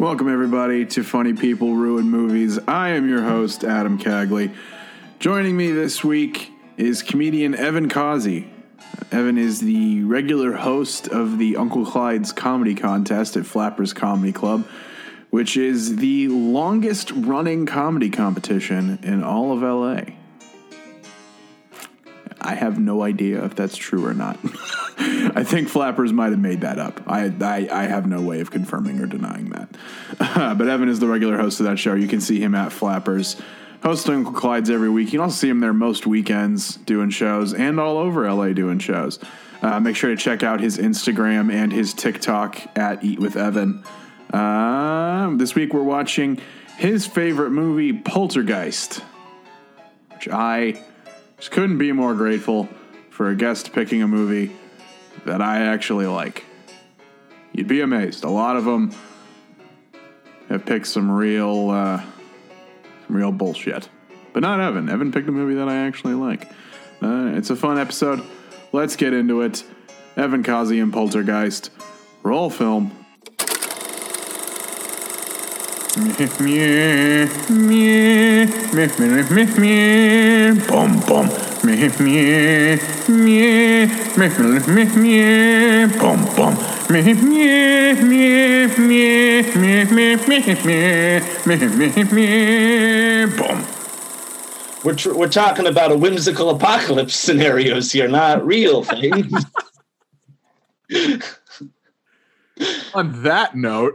Welcome, everybody, to Funny People Ruin Movies. I am your host, Adam Cagley. Joining me this week is comedian Evan Causey. Evan is the regular host of the Uncle Clyde's Comedy Contest at Flappers Comedy Club, which is the longest running comedy competition in all of LA. I have no idea if that's true or not. I think Flappers might have made that up. I, I, I have no way of confirming or denying that. but Evan is the regular host of that show. You can see him at Flappers hosting Uncle Clyde's every week. You can also see him there most weekends doing shows and all over LA doing shows. Uh, make sure to check out his Instagram and his TikTok at Eat with Evan. Uh, this week we're watching his favorite movie, Poltergeist, which I just couldn't be more grateful for a guest picking a movie that I actually like. You'd be amazed. A lot of them have picked some real, uh, some real bullshit, but not Evan. Evan picked a movie that I actually like. Uh, it's a fun episode. Let's get into it. Evan Causey and Poltergeist. Roll film. Bum bum. Bum bum. Bum. We're, tr- we're talking about a whimsical apocalypse scenarios here, not real things. On that note,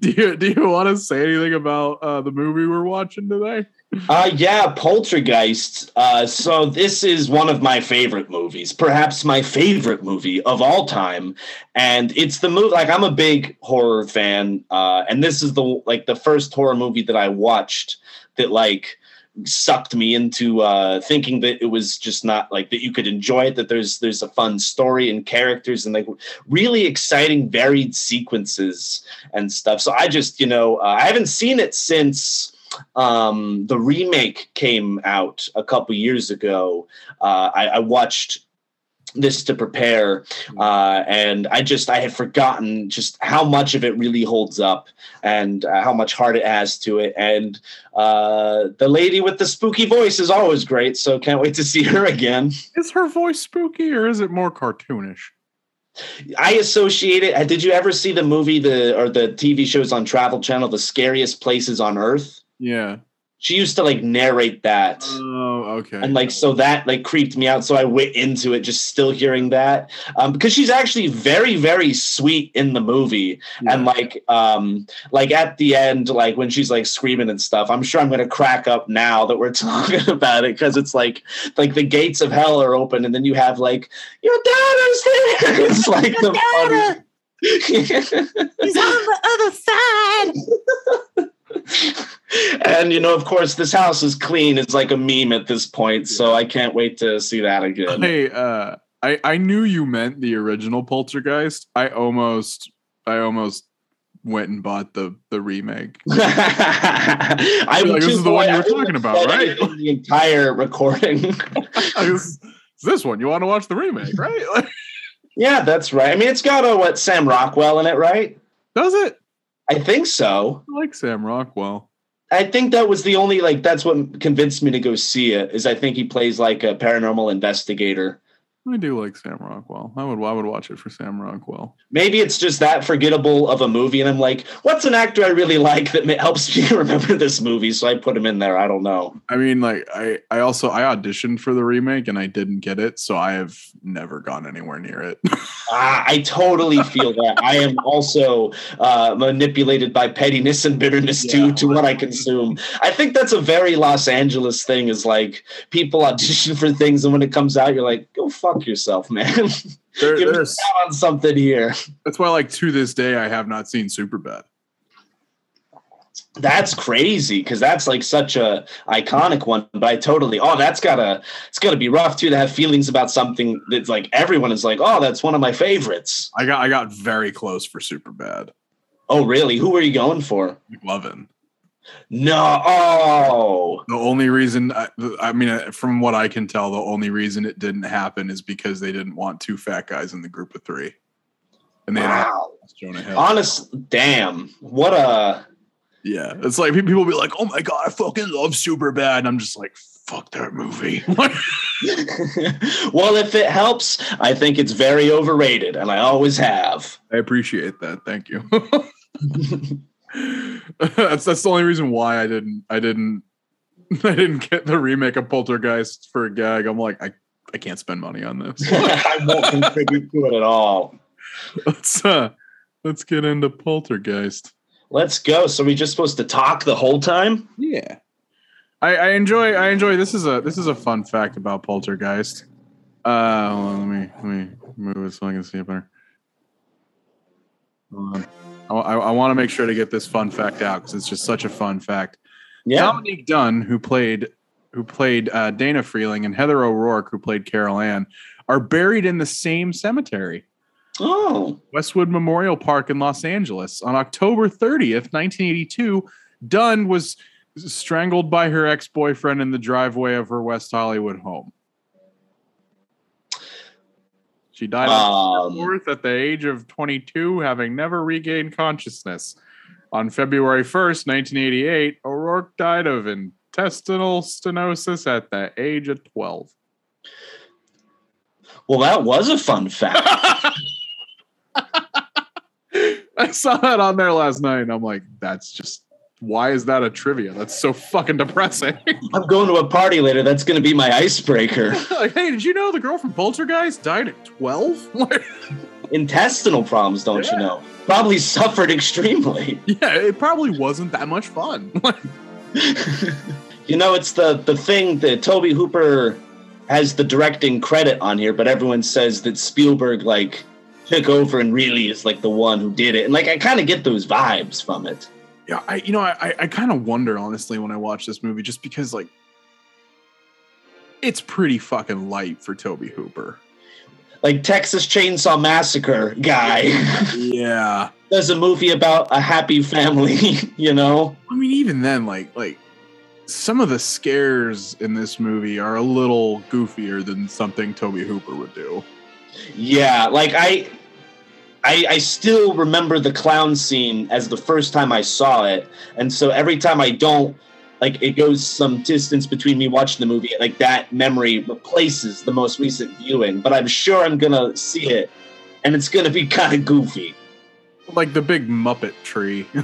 do you do you want to say anything about uh, the movie we're watching today? Uh, yeah, Poltergeist. Uh, so this is one of my favorite movies, perhaps my favorite movie of all time, and it's the movie. Like I'm a big horror fan, uh, and this is the like the first horror movie that I watched that like sucked me into uh, thinking that it was just not like that you could enjoy it. That there's there's a fun story and characters and like really exciting, varied sequences and stuff. So I just you know uh, I haven't seen it since um, the remake came out a couple years ago. Uh, I, I watched this to prepare uh, and i just i had forgotten just how much of it really holds up and uh, how much heart it has to it and uh, the lady with the spooky voice is always great so can't wait to see her again Is her voice spooky or is it more cartoonish? i associate it did you ever see the movie the or the tv shows on travel channel the scariest places on earth Yeah. she used to like narrate that Oh, okay. and like so that like creeped me out so i went into it just still hearing that um because she's actually very very sweet in the movie and like um like at the end like when she's like screaming and stuff i'm sure i'm gonna crack up now that we're talking about it because it's like like the gates of hell are open and then you have like your daughter's here. it's like the funny- He's on the other side. And you know of course this house is clean it's like a meme at this point so i can't wait to see that again Hey, uh, I I knew you meant the original Poltergeist. I almost I almost went and bought the the remake. I Like, this is the one you were talking about, right? The entire recording. I was, it's this one. You want to watch the remake, right? Yeah, that's right. I mean, it's got a what Sam Rockwell in it, right? does it? I think so. I like Sam Rockwell. I think that was the only like that's what convinced me to go see it. Is I think he plays like a paranormal investigator. I do like Sam Rockwell. I would I would watch it for Sam Rockwell. Maybe it's just that forgettable of a movie, and I'm like, what's an actor I really like that helps me remember this movie? So I put him in there. I don't know. I mean, like I I also I auditioned for the remake and I didn't get it, so I have never gone anywhere near it. Ah, I totally feel that. I am also uh, manipulated by pettiness and bitterness Yeah. to to what I consume. I think that's a very Los Angeles thing. Is like people audition for things, and when it comes out, you're like, "Go fuck yourself, man." There- You're there's- on something here. that's why, like to this day, I have not seen Superbad. That's crazy because that's like such a iconic one. But I totally, oh, that's gotta, it's gotta be rough too to have feelings about something that's like everyone is like, oh, that's one of my favorites. I got I got very close for Superbad. Oh, really? Who were you going for? McLovin. No. The only reason, I, I mean, uh, from what I can tell, the only reason it didn't happen is because they didn't want two fat guys in the group of three. and they Wow. Jonah Hill. Honest, damn, what a yeah, it's like people be like, "Oh my god, I fucking love Superbad," and I'm just like, "Fuck that movie." well, if it helps, I think it's very overrated, and I always have. I appreciate that. Thank you. that's that's the only reason why I didn't I didn't I didn't get the remake of Poltergeist for a gag. I'm like, I, I can't spend money on this. I won't contribute to it at all. let's uh let's get into Poltergeist. Let's go. So we just supposed to talk the whole time? Yeah. I, I enjoy I enjoy this is a this is a fun fact about Poltergeist. Uh hold on, let me let me move it so I can see it better. Hold on. I, I, I want to make sure to get this fun fact out because it's just such a fun fact. Yeah. Dominique Dunne, who played who played uh, Dana Freeling, and Heather O'Rourke, who played Carol Ann, are buried in the same cemetery, Oh, Westwood Memorial Park in Los Angeles. On October 30th, 1982, Dunne was strangled by her ex-boyfriend in the driveway of her West Hollywood home. She died on um, fourth at the age of 22, having never regained consciousness. On February 1st, 1988, O'Rourke died of intestinal stenosis at the age of 12. well, that was a fun fact. I saw that on there last night, and I'm like, that's just why is that a trivia? That's so fucking depressing. I'm going to a party later. That's going to be my icebreaker. like, hey, did you know the girl from Poltergeist died at 12? Intestinal problems, don't Yeah. you know? Probably suffered extremely. yeah, it probably wasn't that much fun. you know, it's the the thing that Tobe Hooper has the directing credit on here, but everyone says that Spielberg like took over and really is like the one who did it. And like I kind of get those vibes from it. Yeah, I you know I I, I kind of wonder honestly when I watch this movie just because like it's pretty fucking light for Tobe Hooper. Like Texas Chainsaw Massacre guy Yeah, There's a movie about a happy family, you know? I mean even then like like some of the scares in this movie are a little goofier than something Tobe Hooper would do. Yeah, like I, I, I still remember the clown scene as the first time I saw it, and so every time I don't, like, it goes some distance between me watching the movie. Like that memory replaces the most recent viewing, but I'm sure I'm gonna see it, and it's gonna be kind of goofy. Like the big Muppet tree.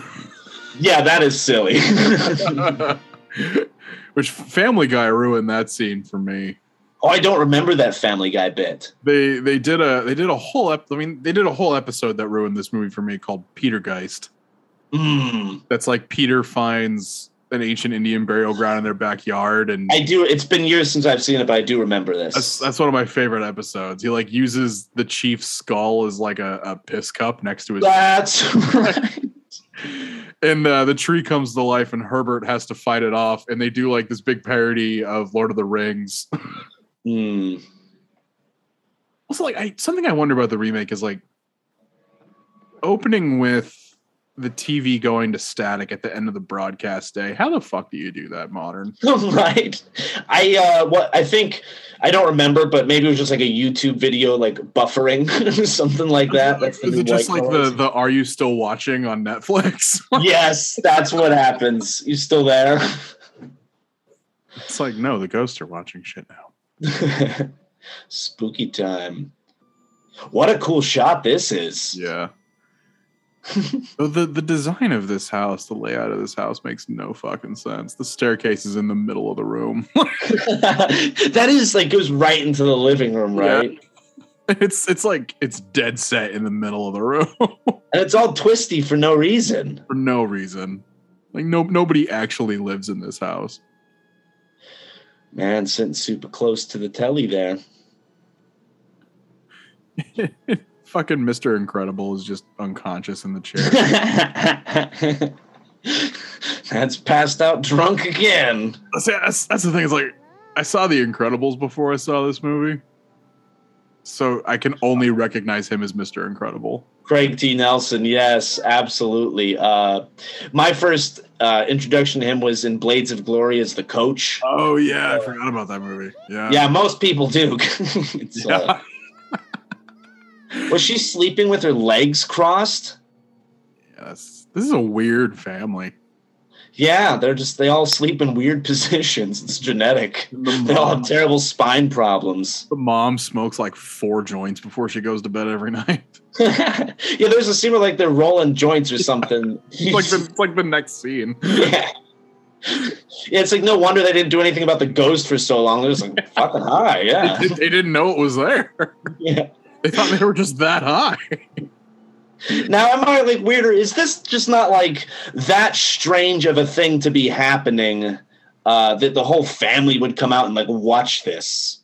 Yeah, that is silly. Which Family Guy ruined that scene for me. Oh, I don't remember that Family Guy bit. They they did a they did a whole ep- I mean they did a whole episode that ruined this movie for me called Petergeist. Mm, That's like Peter finds an ancient Indian burial ground in their backyard and I do. It's been years since I've seen it, but I do remember that's, this. that's one of my favorite episodes. He like uses the chief's skull as like a, a piss cup next to his That's right. and uh, the tree comes to life and Herbert has to fight it off and they do like this big parody of Lord of the Rings. Mm. also like I something I wonder about the remake is like opening with the TV going to static at the end of the broadcast day. How the fuck do you do that modern? right. I uh what I think I don't remember, but maybe it was just like a YouTube video like buffering, something like that. That's Is it just like the the Are you still watching on Netflix? Yes, that's what happens. You still there? it's like no, the ghosts are watching shit now. Spooky time. What a cool shot this is. Yeah. So the the design of this house, the layout of this house makes no fucking sense. The staircase is in the middle of the room. that is like goes right into the living room, Yeah. right? it's it's like it's dead set in the middle of the room And it's all twisty for no reason. for no reason. Like no nobody actually lives in this house. Man, sitting super close to the telly there. Fucking Mr. Incredible is just unconscious in the chair. That's passed out drunk again. that's, that's, that's the thing. Is like I saw The Incredibles before I saw this movie, so I can only recognize him as Mr. Incredible. Craig T. Nelson, yes, absolutely. Uh, my first uh, introduction to him was in Blades of Glory as the coach. Oh yeah, I forgot about that movie. Yeah, Yeah, most people do. it's, uh, Was she sleeping with her legs crossed? Yes, this is a weird family. Yeah, they're just they all sleep in weird positions. It's genetic. The They all have terrible spine problems. the mom smokes like four joints before she goes to bed every night. yeah, there's a scene where like they're rolling joints or something. It's like the, like the next scene. yeah. Yeah, it's like no wonder they didn't do anything about the ghost for so long. They're just like fucking high, yeah. They, they didn't know it was there. yeah. They thought they were just that high. Now am I like weirder? Is this just not like that strange of a thing to be happening? Uh, that the whole family would come out and like watch this.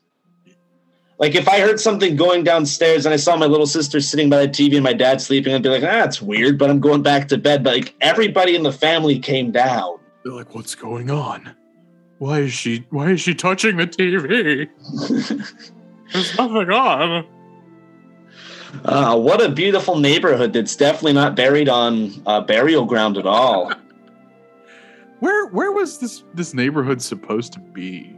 Like if I heard something going downstairs and I saw my little sister sitting by the TV and my dad sleeping, I'd be like, ah, it's weird, but I'm going back to bed. But like everybody in the family came down. They're like, "What's going on? Why is she? Why is she touching the TV? There's nothing on." Uh, what a beautiful neighborhood that's definitely not buried on uh, burial ground at all. Where where was this this neighborhood supposed to be?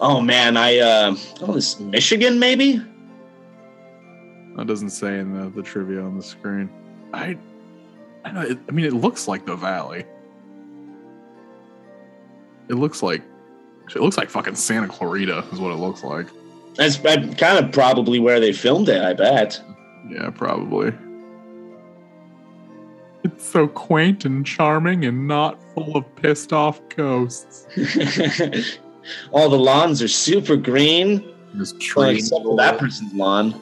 Oh man, I uh, oh this Michigan maybe. That doesn't say in the, the trivia on the screen. I I know. It, I mean, it looks like the valley. It looks like it looks like fucking Santa Clarita is what it looks like. That's kind of probably where they filmed it. I bet. Yeah, probably. It's so quaint and charming and not full of pissed off ghosts. All the lawns are super green, This tree. except for that person's lawn.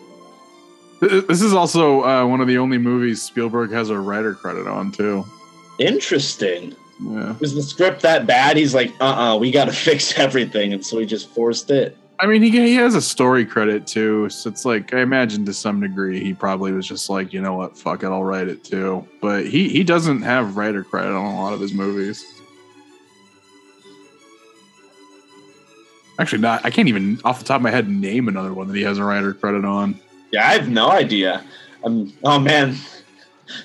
This is also uh, one of the only movies Spielberg has a writer credit on too. Interesting. Yeah. Was the script that bad? He's like, uh, uh we got to fix everything, and so he just forced it. I mean, he he has a story credit too, so it's like I imagine to some degree he probably was just like, you know what, fuck it, I'll write it too. But he he doesn't have writer credit on a lot of his movies. Actually, not. I can't even off the top of my head name another one that he has a writer credit on. Yeah, I have no idea. Um, oh man,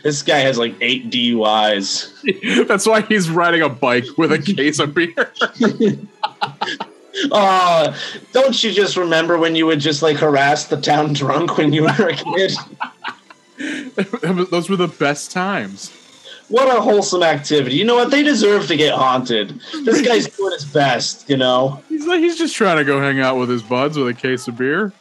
this guy has like eight DUIs. That's why he's riding a bike with a case of beer. Oh, don't you just remember when you would just like harass the town drunk when you were a kid? Those were the best times. What a wholesome activity. You know what? They deserve to get haunted. This guy's doing his best, you know? He's like he's just trying to go hang out with his buds with a case of beer.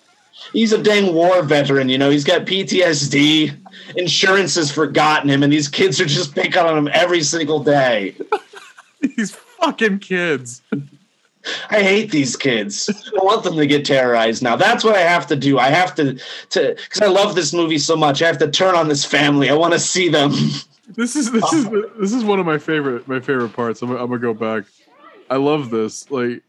He's a dang war veteran, you know? He's got PTSD. Insurance has forgotten him, and these kids are just picking on him every single day. These fucking kids. I hate these kids. I want them to get terrorized now. That's what I have to do. I have to to because I love this movie so much. I have to turn on this family. I want to see them. This is this is oh. this is one of my favorite my favorite parts. I'm, I'm gonna go back. I love this. Like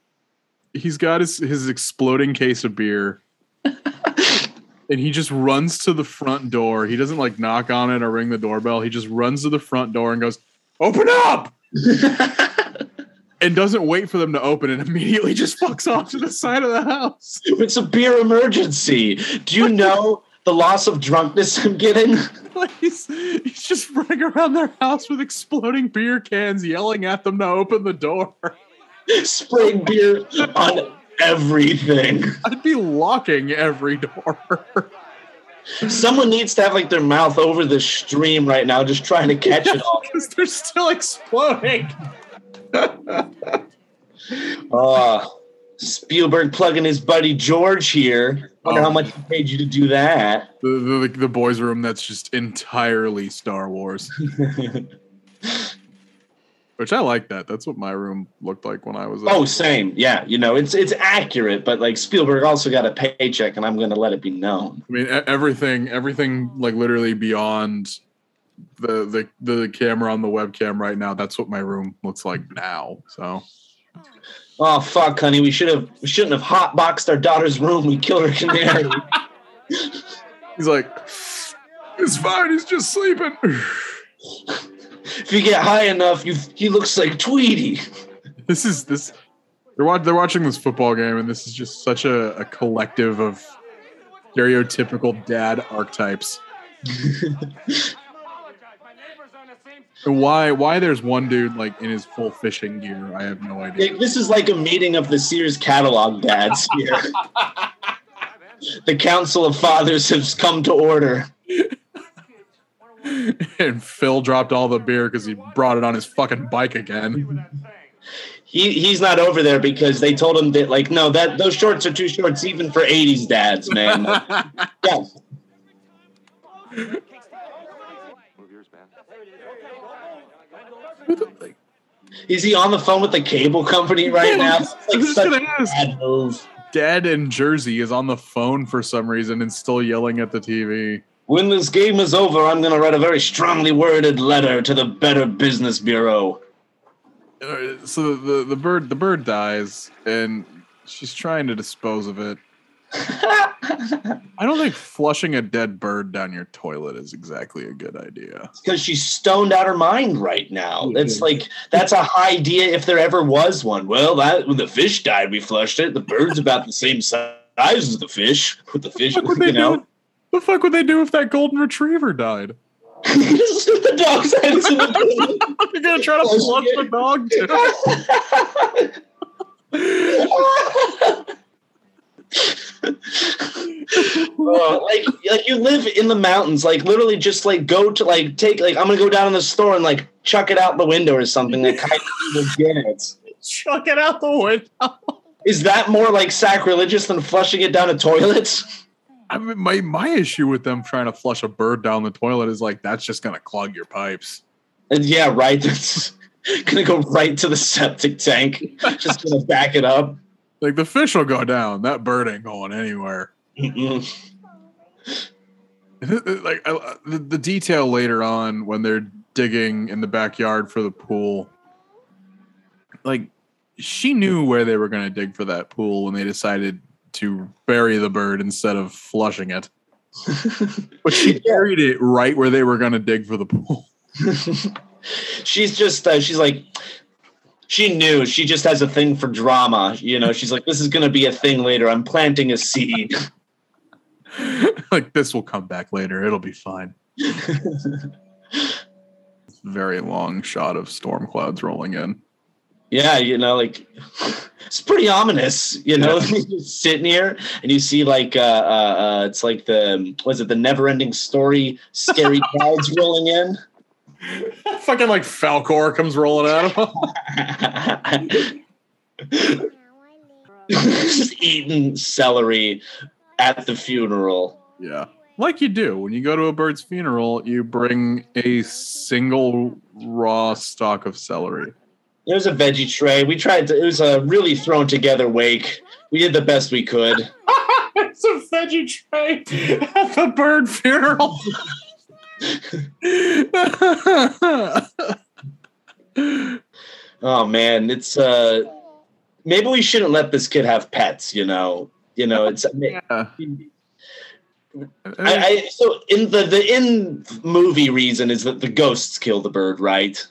he's got his his exploding case of beer, and he just runs to the front door. He doesn't like knock on it or ring the doorbell. He just runs to the front door and goes, "Open up!" and doesn't wait for them to open and immediately just fucks off to the side of the house. it's a beer emergency. Do you know the loss of drunkenness I'm getting? He's, he's just running around their house with exploding beer cans, yelling at them to open the door. Spraying beer on everything. I'd be locking every door. Someone needs to have like their mouth over the stream right now, just trying to catch it all. because they're still exploding. Oh, Spielberg plugging his buddy George here. Wonder Oh. how much he paid you to do that. The, the, the boys' room that's just entirely Star Wars, which I like that. That's what my room looked like when I was. Oh, same. Yeah, you know, it's it's accurate, but like Spielberg also got a paycheck, and I'm going to let it be known. I mean, everything, everything, like literally beyond the the the camera on the webcam right now. That's what my room looks like now. So Oh fuck, honey, we should have we shouldn't have hotboxed our daughter's room. We killed her canary. he's like, "It's fine. He's just sleeping." if you get high enough, you he looks like Tweety. this is this they're, watch, they're watching this football game and this is just such a, a collective of stereotypical dad archetypes why why there's one dude like in his full fishing gear i have no idea This is like a meeting of the Sears catalog dads here. the Council of Fathers has come to order. and Phil dropped all the beer because he brought it on his fucking bike again. He he's not over there because they told him that like no that those shorts are too shorts even for '80s dads, man. yeah. Is he on the phone with the cable company right now? It's like such a bad move. Dad in Jersey is on the phone for some reason and still yelling at the TV. When this game is over, I'm going to write a very strongly worded letter to the Better Business Bureau. So the the bird the bird dies and she's trying to dispose of it. I don't think flushing a dead bird down your toilet is exactly a good idea. because she's stoned out her mind right now. It's like that's a high idea if there ever was one. Well, that when the fish died, we flushed it. The bird's about the same size as the fish. With the fish, What would they you know, do? The fuck would they do if that golden retriever died? the dog's head is in the They're gonna try to Flush flush the dog too. Oh, like like you live in the mountains. Like literally, just like go to like take like I'm gonna go down in the store and like chuck it out the window or something. Like kind of get it. Chuck it out the window. Is that more like sacrilegious than flushing it down a toilet? I mean, my my issue with them trying to flush a bird down the toilet is like that's just gonna clog your pipes. And yeah, right. That's gonna go right to the septic tank. Just gonna back it up. Like the fish will go down. That bird ain't going anywhere. Like I, the, the detail later on when they're digging in the backyard for the pool like she knew where they were going to dig for that pool when they decided to bury the bird instead of flushing it but she buried it right where they were going to dig for the pool she's just uh, she's like she knew. She just has a thing for drama you know? She's like this is gonna be a thing later. I'm planting a seed. Like this will come back later. It'll be fine. Very long shot of storm clouds rolling in. Yeah you know like it's pretty ominous you know? You're sitting here and you see like uh, uh uh it's like the was it the never ending story scary clouds rolling in fucking like Falkor comes rolling out of him just eating celery at the funeral Yeah. Like you do. When you go to a bird's funeral, you bring a single raw stalk of celery. It was a veggie tray. We tried to, it was a really thrown together wake. We did the best we could. it's a veggie tray at the bird funeral. Oh man, it's uh maybe we shouldn't let this kid have pets, you know. You know, it's yeah. I, I so in the the in movie reason is that the ghosts kill the bird, right?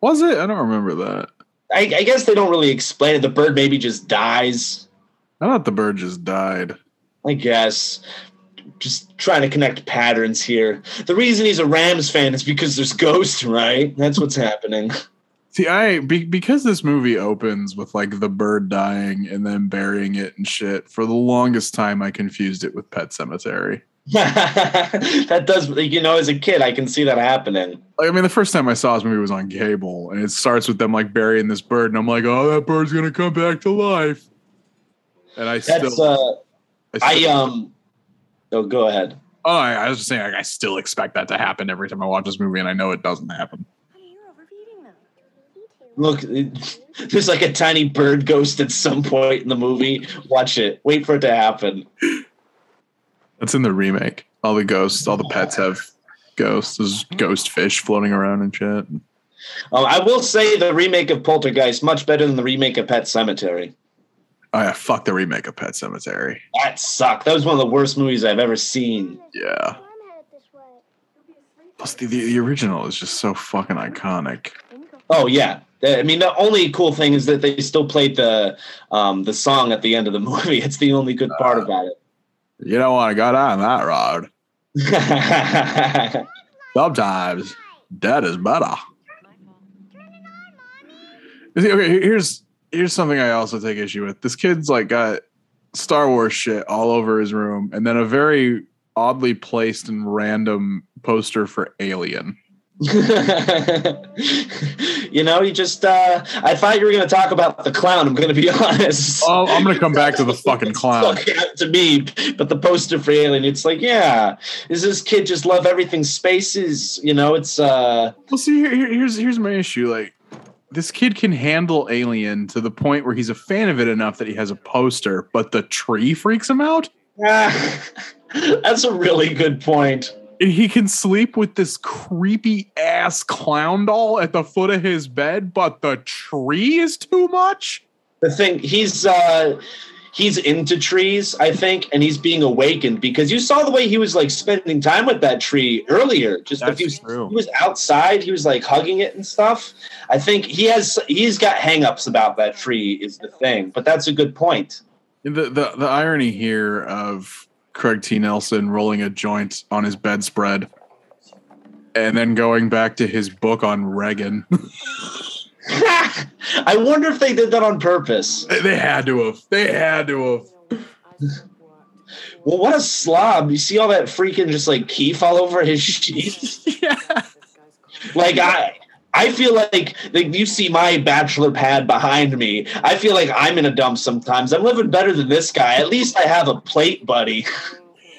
Was it? I don't remember that. I, I guess they don't really explain it. The bird maybe just dies. I thought the bird just died. I guess. Just trying to connect patterns here. The reason he's a Rams fan is because there's ghosts, right? That's what's happening. See, I be, because this movie opens with like the bird dying and then burying it and shit. For the longest time, I confused it with Pet Sematary. that does, you know, as a kid, I can see that happening. I mean, the first time I saw this movie was on cable, and it starts with them like burying this bird, and I'm like, oh, that bird's gonna come back to life. And I That's still, uh, I still- um. Oh, go ahead. oh, I, I was just saying, like, I still expect that to happen every time I watch this movie, and I know it doesn't happen. Look, it- there's like a tiny bird ghost at some point in the movie. Watch it. Wait for it to happen. That's in the remake. All the ghosts, all the pets have ghosts. There's ghost fish floating around and shit. Um, I will say the remake of Poltergeist much better than the remake of Pet Sematary. Oh yeah, fuck the remake of Pet Sematary. That sucked. That was one of the worst movies I've ever seen. Yeah. Plus, the, the, the original is just so fucking iconic. Oh yeah. I mean, the only cool thing is that they still played the um, the song at the end of the movie. It's the only good part about it. You don't want to go down that road. Sometimes dead is better. See, Okay, here's here's something I also take issue with. This kid's like got Star Wars shit all over his room, and then a very oddly placed and random poster for Alien. you know, you just uh I thought you were gonna talk about the clown, I'm gonna be honest. Oh, I'm gonna come back to the fucking clown. to me, but the poster for Alien, it's like, yeah, is this kid just love everything spaces? You know, it's uh Well, see, here, here- here's here's my issue. Like, this kid can handle Alien to the point where he's a fan of it enough that he has a poster, but the tree freaks him out. that's a really good point. And he can sleep with this creepy ass clown doll at the foot of his bed, but the tree is too much. The thing he's uh he's into trees, I think, and he's being awakened because you saw the way he was like spending time with that tree earlier. Just a few true. he was outside, he was like hugging it and stuff. I think he has he's got hangups about that tree is the thing, but that's a good point. The, the the irony here of Craig T. Nelson rolling a joint on his bedspread and then going back to his book on Reagan. I wonder if they did that on purpose. they had to have. They had to have. Well, what a slob. You see all that freaking just like keef all over his sheets? Yeah. like I I feel like like you see my bachelor pad behind me. I feel like I'm in a dump sometimes. I'm living better than this guy. At least I have a plate buddy.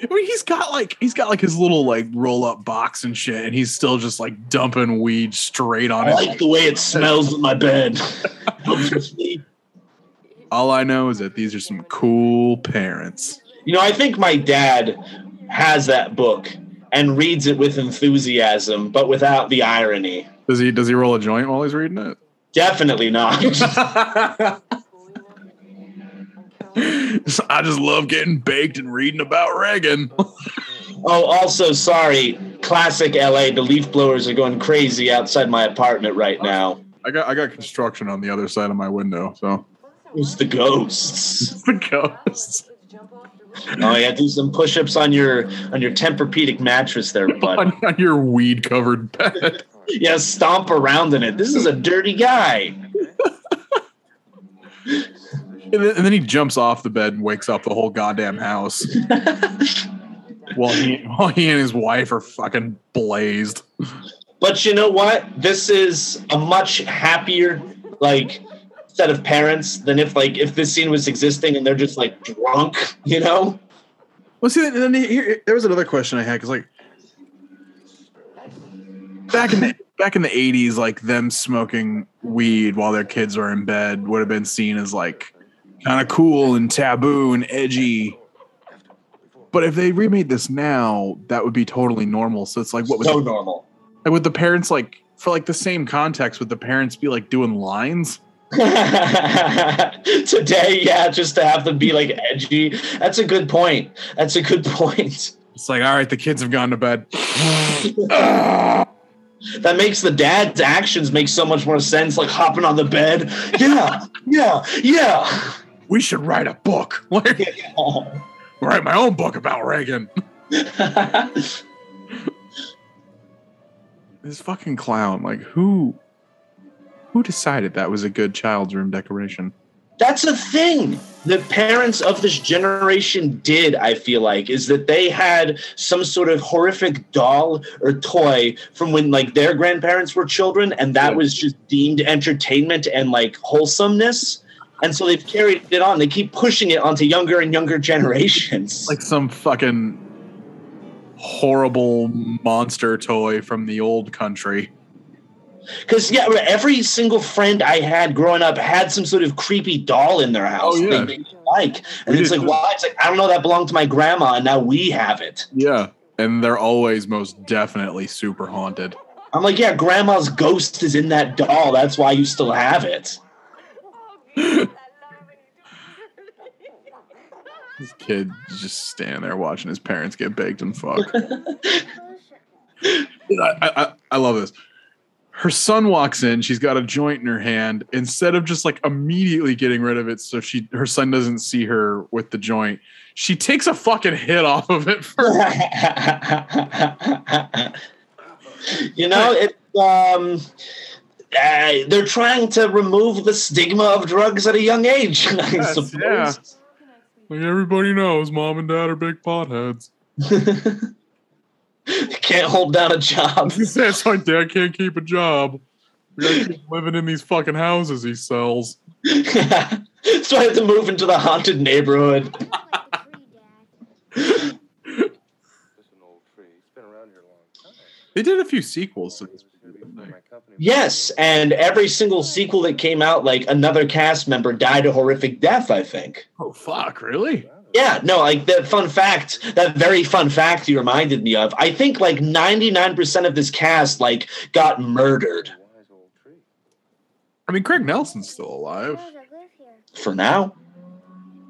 I mean, he's got like he's got like his little like roll up box and shit, and he's still just like dumping weed straight on I it. like the way it smells in my bed. Helps me sleep. All I know is that these are some cool parents. You know, I think my dad has that book and reads it with enthusiasm, but without the irony. Does he does he roll a joint while he's reading it? Definitely not. I just love getting baked and reading about Reagan. oh, also, sorry, classic LA. The leaf blowers are going crazy outside my apartment right now. I got I got construction on the other side of my window, so It's the ghosts. the ghosts Oh yeah, do some push-ups on your on your Tempur-Pedic mattress there, bud. on, on your weed covered bed. yeah, stomp around in it. This is a dirty guy. And then, and then he jumps off the bed and wakes up the whole goddamn house while he while he and his wife are fucking blazed. But you know what? This is a much happier like set of parents than if like if this scene was existing and they're just like drunk, you know? Well, see, then here, there was another question I had because, like, back in the back in the eighties, like them smoking weed while their kids were in bed would have been seen as like kind of cool and taboo and edgy. But if they remade this now, that would be totally normal. So it's like, what was So normal. like, would the parents like for like the same context? Would the parents be like doing lines? Today, yeah, just to have them be like edgy. That's a good point. That's a good point. It's like, all right, the kids have gone to bed. That makes the dad's actions make so much more sense, like hopping on the bed. Yeah, yeah, yeah. We should write a book. Like, write my own book about Reagan. This fucking clown, like who who decided that was a good child's room decoration? That's a thing that parents of this generation did, I feel like, is that they had some sort of horrific doll or toy from when like their grandparents were children, and that Yeah. was just deemed entertainment and like wholesomeness. And so they've carried it on. They keep pushing it onto younger and younger generations. Like some fucking horrible monster toy from the old country. Because yeah, every single friend I had growing up had some sort of creepy doll in their house. Oh, yeah. They didn't like, and We it's like, why? It's like I don't know. That belonged to my grandma, and now we have it. Yeah. And they're always most definitely super haunted. I'm like, yeah, grandma's ghost is in that doll. That's why you still have it. This kid just standing there watching his parents get baked and fucked. I, I, I love this. Her son walks in. She's got a joint in her hand. Instead of just like immediately getting rid of it, so she her son doesn't see her with the joint, she takes a fucking hit off of it. You know, it. Um, uh, they're trying to remove the stigma of drugs at a young age. I Yes, suppose. yeah. Like everybody knows, mom and dad are big potheads. Can't hold down a job. That's like dad can't keep a job. Keep living in these fucking houses he sells. so I have to move into the haunted neighborhood. It's an old tree. It's been around here a long time. They did a few sequels to this movie. didn't they? My company. Yes, and every single sequel that came out, like another cast member died a horrific death, I think. Oh fuck, really? Yeah, no, like that fun fact, that very fun fact you reminded me of. I think like 99% of this cast like got murdered Wise old tree. I mean, Craig Nelson's still alive. for now.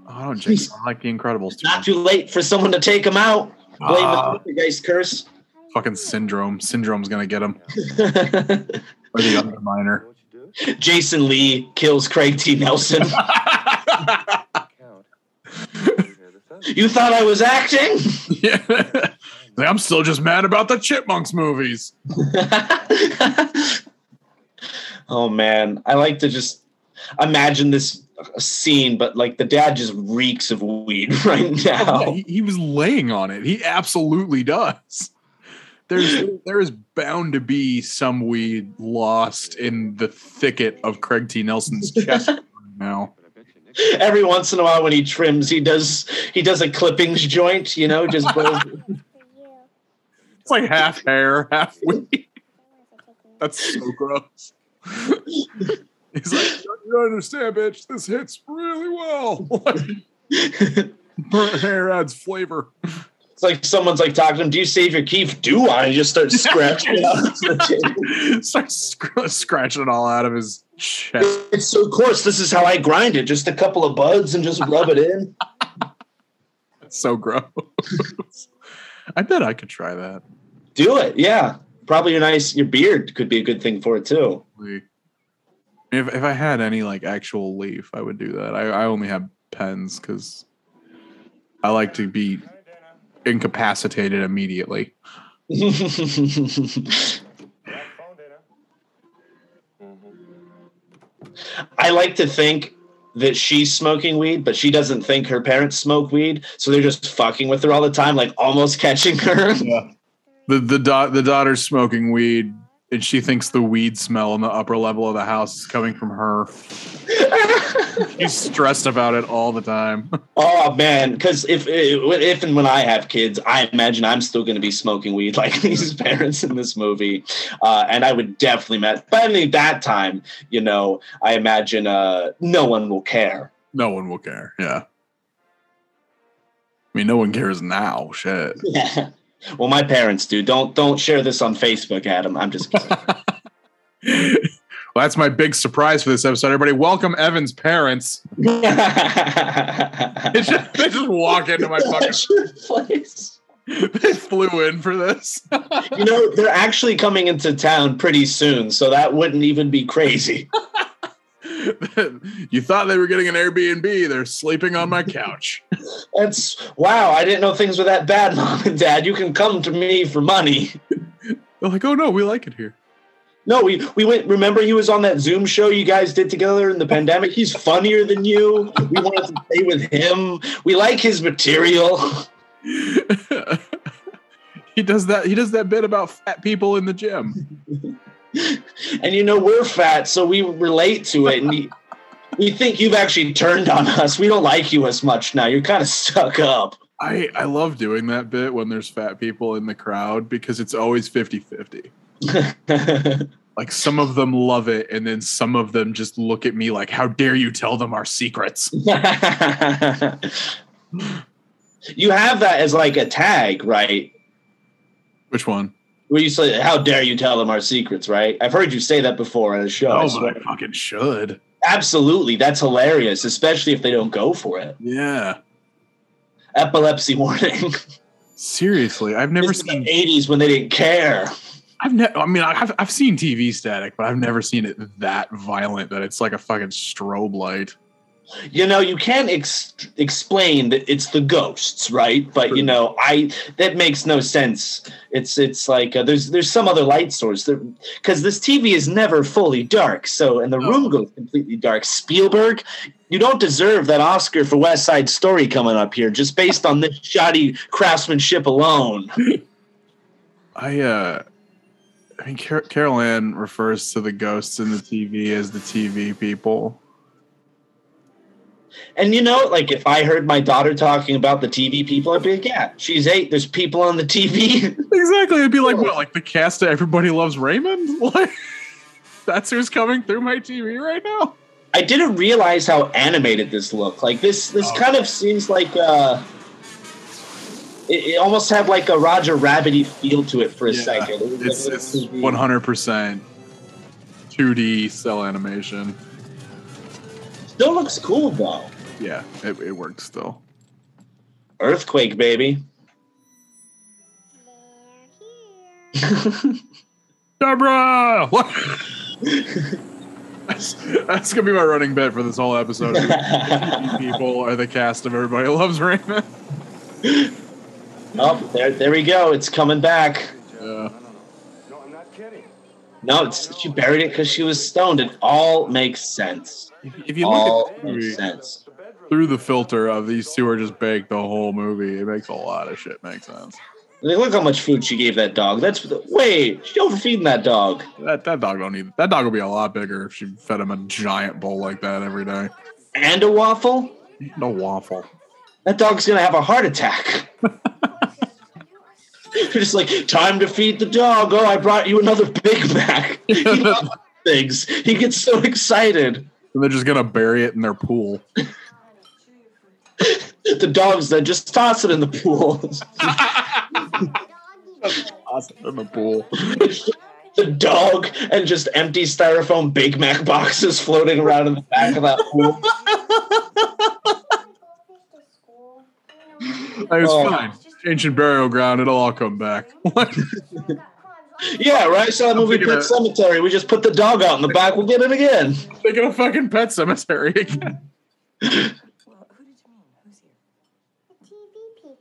Oh, I don't jinx. I like The Incredibles too Not much. too late for someone to take him out. Blame Ah. the poltergeist curse. Fucking Syndrome. Syndrome's gonna get him. Or the Underminer. Jason Lee kills Craig T. Nelson. Count. Here, the sun. you thought I was acting? yeah. I'm still just mad about the Chipmunks movies. oh man, I like to just imagine this scene, but like the dad just reeks of weed right Yeah, now. he, he was laying on it. He absolutely does. There's there is bound to be some weed lost in the thicket of Craig T. Nelson's chest right now. But I bet you Nick- Every once in a while, when he trims, he does he does a clippings joint. You know, just goes, It's like half hair, half weed. That's so gross. He's like, you don't understand, bitch. This hits really well. Burnt hair adds flavor. It's like someone's like talking to him. Do you save your keef? Do I? And he just starts scratching it out. Starts sc- scratching it all out of his chest. It's so coarse. This is how I grind it. Just a couple of buds and just rub it in. It's so gross. I bet I could try that. Do it. Yeah. Probably your nice your beard could be a good thing for it too. If if I had any like actual leaf, I would do that. I, I only have pens because I like to be incapacitated immediately. I like to think that she's smoking weed, but she doesn't think her parents smoke weed, so they're just fucking with her all the time, like almost catching her. The the da- the daughter's smoking weed, and she thinks the weed smell in the upper level of the house is coming from her. She's stressed about it all the time. oh man, because if if and when I have kids, I imagine I'm still going to be smoking weed like these parents in this movie, uh, and I would definitely. Met, but I mean, that time, you know, I imagine uh, no one will care. No one will care. Yeah. I mean, no one cares now. Shit. Yeah. Well, my parents do. Don't don't share this on Facebook, Adam. I'm just kidding. well, that's my big surprise for this episode. Everybody, welcome Evan's parents. They just, they just walk into my fucking. Place. They flew in for this. You know, they're actually coming into town pretty soon, so that wouldn't even be crazy. you thought they were getting an Airbnb. They're sleeping on my couch. That's wow, I didn't know things were that bad, mom and dad. You can come to me for money. They're like, oh no, we like it here. No, we we went remember he was on that Zoom show you guys did together in the pandemic. He's funnier than you. We wanted to stay with him. We like his material. he does that. He does that bit about fat people in the gym. And you know, we're fat, so we relate to it. And we, we think you've actually turned on us. We don't like you as much now. You're kind of stuck up. I, I love doing that bit when there's fat people in the crowd because it's always 50 50. Like some of them love it, and then some of them just look at me like, How dare you tell them our secrets? you have that as like a tag, right? Which one? Where you say, "How dare you tell them our secrets?" Right? I've heard you say that before on a show. I Oh, but I fucking should. Absolutely, that's hilarious, especially if they don't go for it. Yeah. Epilepsy warning. Seriously, I've never This seen. '80s when they didn't care. I've never. I mean, I've I've seen TV static, but I've never seen it that violent that it's like a fucking strobe light. You know you can't ex- explain that it's the ghosts right? But you know i that makes no sense. It's it's like uh, there's there's some other light source because this tv is never fully dark. So and the room goes completely dark. Spielberg you don't deserve that oscar for west side story coming up here just based on this shoddy craftsmanship alone. I uh I mean Car- Carol Ann refers to the ghosts in the TV as the TV people. And you know, like if I heard my daughter talking about the TV people, I'd be like, yeah, she's eight. There's people on the TV. Exactly. It'd be like what, like the cast of Everybody Loves Raymond? Like that's who's coming through my TV right now. I didn't realize how animated this looked. Like this, this Oh. kind of seems like uh, it, it almost had like a Roger Rabbity feel to it for a Yeah. second. It It's one hundred percent 2D cel animation. Still looks cool though. Yeah, it, it works still. Earthquake, baby. Deborah! What? that's, that's gonna be my running bet for this whole episode. People are the cast of Everybody Loves Raymond. oh, there, there we go. It's coming back. Yeah. No, I'm not kidding. No, it's, she buried it because she was stoned. It all makes sense. If you All look at makes sense. Through the filter of these two are just baked the whole movie, it makes a lot of shit make sense. Like, look how much food she gave that dog. That's wait, she overfeeding that dog. That that dog don't need that dog will be a lot bigger if she fed him a giant bowl like that every day. And a waffle. No waffle. That dog's gonna have a heart attack. Just like, time to feed the dog. Oh, I brought you another Big Mac. He loves things. He gets so excited. And they're just gonna bury it in their pool. The dog's then just toss it in the pool. toss it in the pool. the dog and just empty styrofoam Big Mac boxes floating around in the back of that pool. It's Oh. fine. Ancient burial ground, it'll all come back. Yeah, right. So that movie Pet of- Sematary. We just put the dog out in the back. We'll get it again. Thinking of fucking Pet Sematary again. Well, who did you mean? Who's here? The TV people.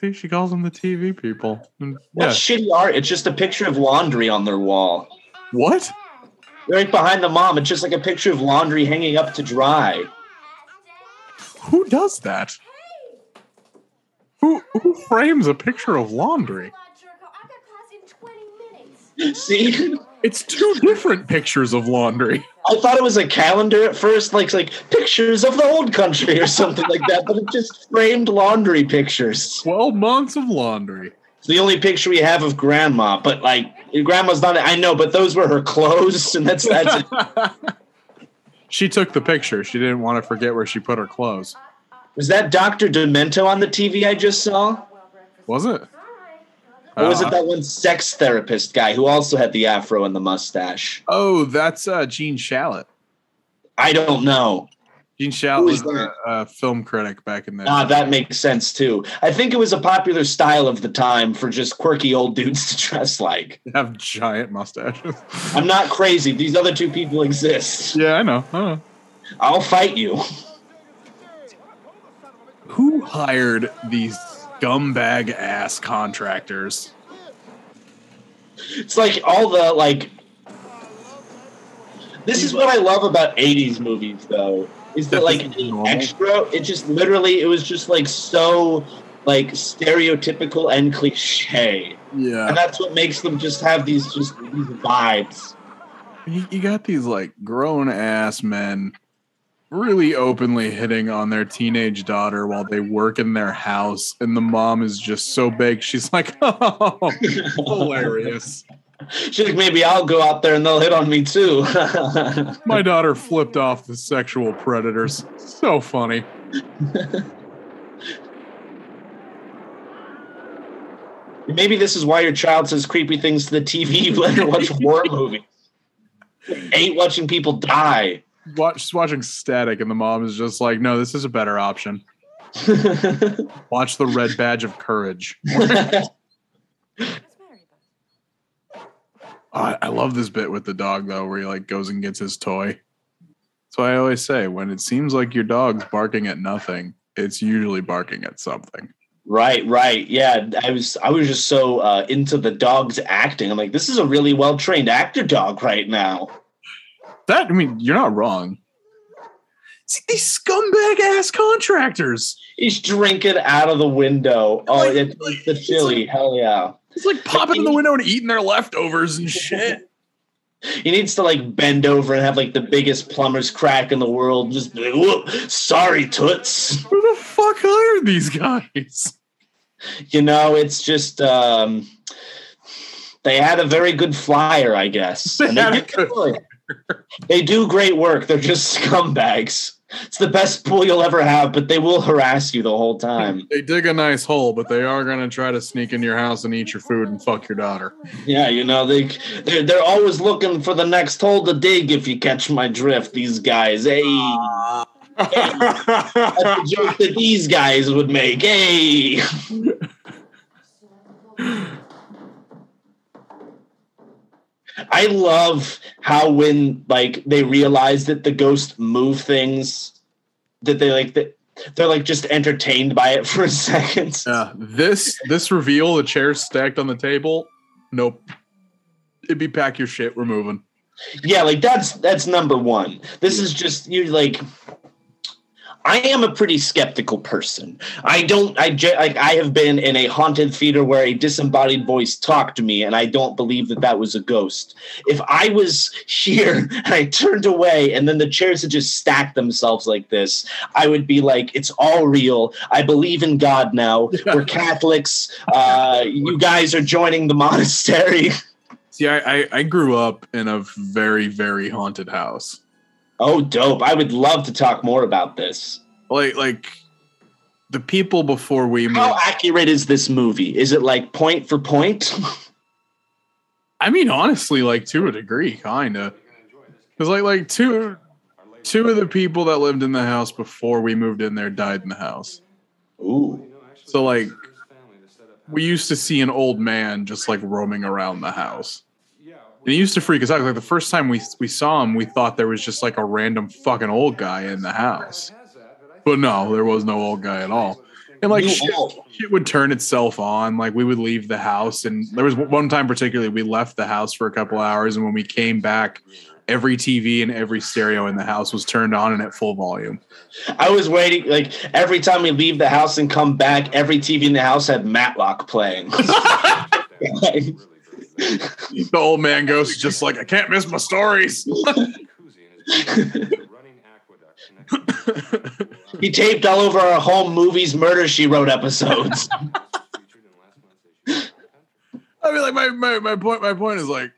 See, she calls them the TV people. Mm, and- What Yeah. shitty art? It's just a picture of laundry on their wall. What? Right behind the mom, it's just like a picture of laundry hanging up to dry. Who does that? Who who frames a picture of laundry? See, It's two different pictures of laundry. I thought it was a calendar at first, like like pictures of the old country or something like that, but it just framed laundry pictures. Twelve months of laundry. It's the only picture we have of grandma, but like grandma's not. I know, but those were her clothes, and that's that's. she took the picture. She didn't want to forget where she put her clothes. Was that Doctor Demento on the TV I just saw? Was it? Or was it that one sex therapist guy who also had the afro and the mustache? Oh, that's uh, Gene Shalit. I don't know. Gene Shalit was a, a film critic back in the Ah, that makes sense too. I think it was a popular style of the time for just quirky old dudes to dress like. have giant mustaches. I'm not crazy. These other two people exist. yeah, I know. I know. I'll fight you. Who hired these scumbag ass contractors? It's like all the like. This is what I love about '80s movies, though, is that That like normal. extra, it just literally, it was just like so like stereotypical and cliche, Yeah, and that's what makes them just have these just these vibes. You, you got these like grown ass men really openly hitting on their teenage daughter while they work in their house, and the mom is just so big. She's like, oh, hilarious. She's like, maybe I'll go out there and they'll hit on me too. My daughter flipped off the sexual predators. So funny. maybe this is why your child says creepy things to the TV when they watch horror movies. Ain't watching people die. Watch, she's watching Static, and the mom is just like, no, this is a better option. Watch the Red Badge of Courage. I, I love this bit with the dog though, where he like goes and gets his toy. That's why I always say when it seems like your dog's barking at nothing, it's usually barking at something. Right, right. Yeah, I was I was just so uh, into the dog's acting. I'm like, this is a really well trained actor dog right now. That I mean, you're not wrong. See, these scumbag ass contractors. He's drinking out of the window. Oh, Like- it's like- the chili. Hell yeah. It's like popping in the window and eating their leftovers and shit. He needs to like bend over and have like the biggest plumber's crack in the world. Just be like, whoop, sorry, toots. Who the fuck hired these guys? You know, it's just um, they had a very good flyer, I guess. They And had a good they do great work. They're just scumbags. It's the best pool you'll ever have, but they will harass you the whole time. They dig a nice hole, but they are gonna try to sneak in your house and eat your food and fuck your daughter. Yeah, you know they they're, they're always looking for the next hole to dig. If you catch my drift, these guys. Hey, that's a joke that these guys would make. Hey. I love how when like they realize that the ghost move things, that they like that they're like just entertained by it for a second. Yeah, this this reveal, the chairs stacked on the table. Nope. It'd be pack your shit. We're moving. Yeah, like that's that's number one. This is just you like. I am a pretty skeptical person. I don't. I ge- like. I have been in a haunted theater where a disembodied voice talked to me, and I don't believe that that was a ghost. If I was here and I turned away, and then the chairs had just stacked themselves like this, I would be like, "It's all real. I believe in God now. We're Catholics. Uh, you guys are joining the monastery." See, I, I I grew up in a very very haunted house. Oh, dope! I would love to talk more about this. Like like the people before we moved. How accurate is this movie? Is it like point for point? I mean, honestly, like to a degree, kinda. Because like like two two of the people that lived in the house before we moved in there died in the house. Ooh. So like we used to see an old man just like roaming around the house. And he used to freak us out. Like the first time we we saw him, we thought there was just like a random fucking old guy in the house. But no, there was no old guy at all. And like You shit, shit would turn itself on. Like we would leave the house, and there was one time particularly we left the house for a couple hours, and when we came back, every TV and every stereo in the house was turned on and at full volume. I was waiting. Like every time we leave the house and come back, every TV in the house had Matlock playing. The old man goes just like I can't miss my stories. he taped all over our home movies, Murder She Wrote episodes. I mean, like my, my my point my point is like,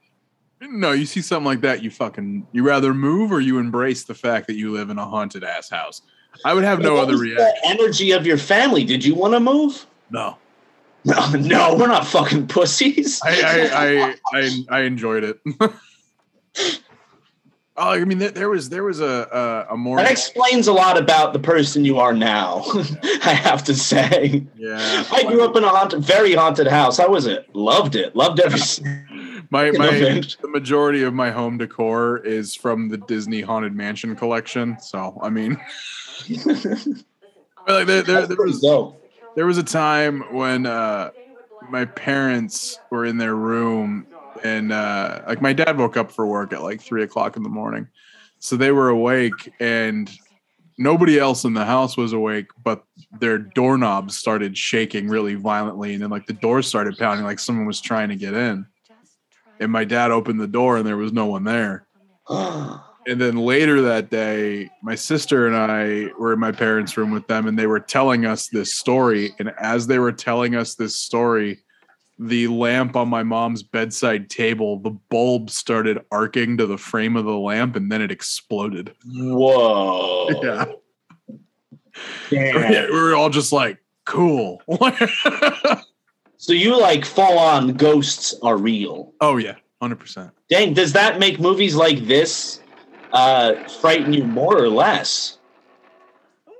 no, you see something like that, you fucking you rather move or you embrace the fact that you live in a haunted ass house. I would have no other reaction. The energy of your family. Did you want to move? No, No, no, we're not fucking pussies. I I I I, I enjoyed it. oh, I mean, there, there was there was a a, a more That explains a lot about the person you are now. I have to say. yeah. I grew up in a haunted, very haunted house. How was it? Loved it. Loved every. My my the majority of my home decor is from the Disney Haunted Mansion collection. So I mean, like there, there, there was So, there was a time when uh, my parents were in their room and uh, like my dad woke up for work at like three o'clock in the morning, so they were awake and nobody else in the house was awake, but their doorknobs started shaking really violently, and then like the doors started pounding like someone was trying to get in. And my dad opened the door and there was no one there. And then later that day, my sister and I were in my parents' room with them, and they were telling us this story. And as they were telling us this story, the lamp on my mom's bedside table, the bulb started arcing to the frame of the lamp, and then it exploded. whoa. Yeah. Damn. we were all just like, cool. So you like full on ghosts are real. oh, yeah, 100%. Dang, does that make movies like this uh, frighten you more or less?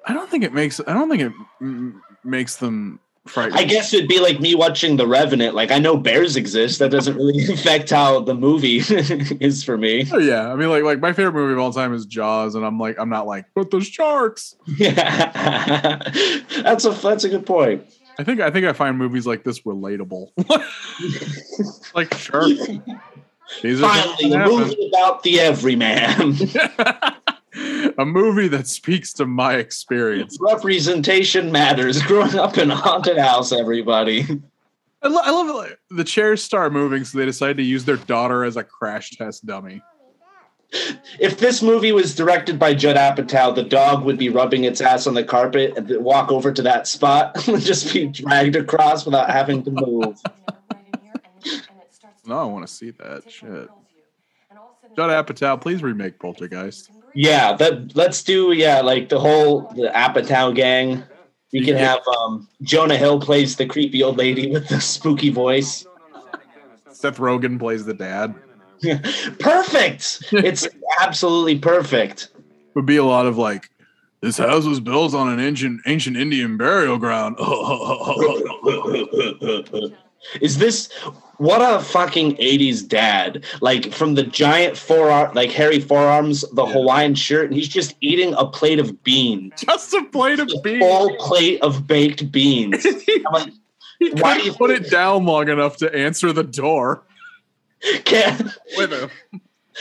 I don't think it makes, I don't think it mm, makes them frightening. I guess it'd be like me watching The Revenant. Like I know bears exist. That doesn't really affect how the movie is for me. Oh, yeah, I mean, like, like my favorite movie of all time is Jaws, and I'm like, I'm not like, but the sharks. Yeah, that's a that's a good point. I think I think I find movies like this relatable. like, sure, these Finally, a movie about the everyman. a movie that speaks to my experience. Representation matters. Growing up in a haunted house, everybody. I, lo- I love it. The chairs start moving, so they decide to use their daughter as a crash test dummy. If this movie was directed by Judd Apatow, the dog would be rubbing its ass on the carpet and walk over to that spot and just be dragged across without having to move. No, I want to see that shit. Judd Apatow, please remake Poltergeist. Yeah, that let's do yeah, like the whole the Apatow gang. We can have um, Jonah Hill plays the creepy old lady with the spooky voice. Seth Rogen plays the dad. perfect. It's absolutely perfect. Would be a lot of like, this house was built on an ancient ancient Indian burial ground. Is this what a fucking 80s dad? Like from the giant forearm, like hairy forearms, the Yeah. Hawaiian shirt, and he's just eating a plate of beans. Just a plate of A beans. full plate of baked beans. I'm like, he Why couldn't do you put it down long enough to answer the door can with him.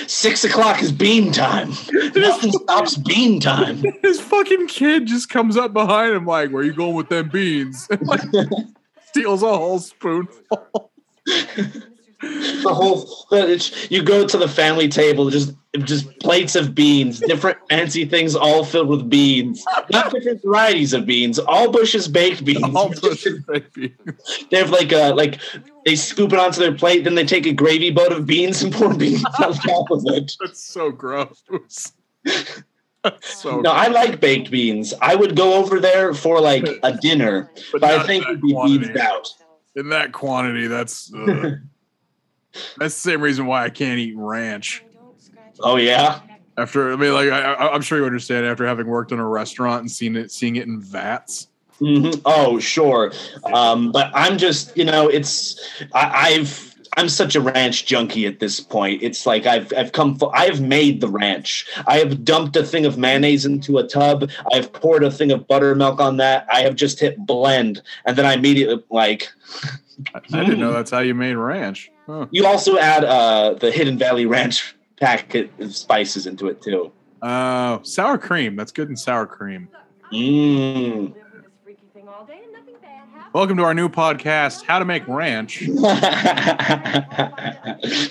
six o'clock is bean time. Nothing stops bean time. His fucking kid just comes up behind him like, "Where you going with them beans?" And like steals a whole spoonful. The whole you go to the family table, just just plates of beans, different fancy things, all filled with beans. Not different varieties of beans, all Bush's baked beans. All Bush's baked beans. They have like a like they scoop it onto their plate, then they take a gravy boat of beans and pour beans on top of it. That's so gross. So No, I like baked beans. I would go over there for like a dinner, but, I think it'd be quantity. beans out. In that quantity, that's uh, that's the same reason why I can't eat ranch. Oh yeah. After I mean, like I, I- I'm sure you understand. After having worked in a restaurant and seen it, seeing it in vats. hmm Oh, sure. Um, but I'm just, you know, it's I, I've I'm such a ranch junkie at this point. It's like I've I've come for I've made the ranch. I have dumped a thing of mayonnaise into a tub. I have poured a thing of buttermilk on that. I have just hit blend, and then I immediately like. I, I didn't know that's how you made ranch. Huh. You also add uh, the Hidden Valley Ranch packet of spices into it too. Uh, sour cream. That's good in sour cream. Mmm. Welcome to our new podcast, How to Make Ranch.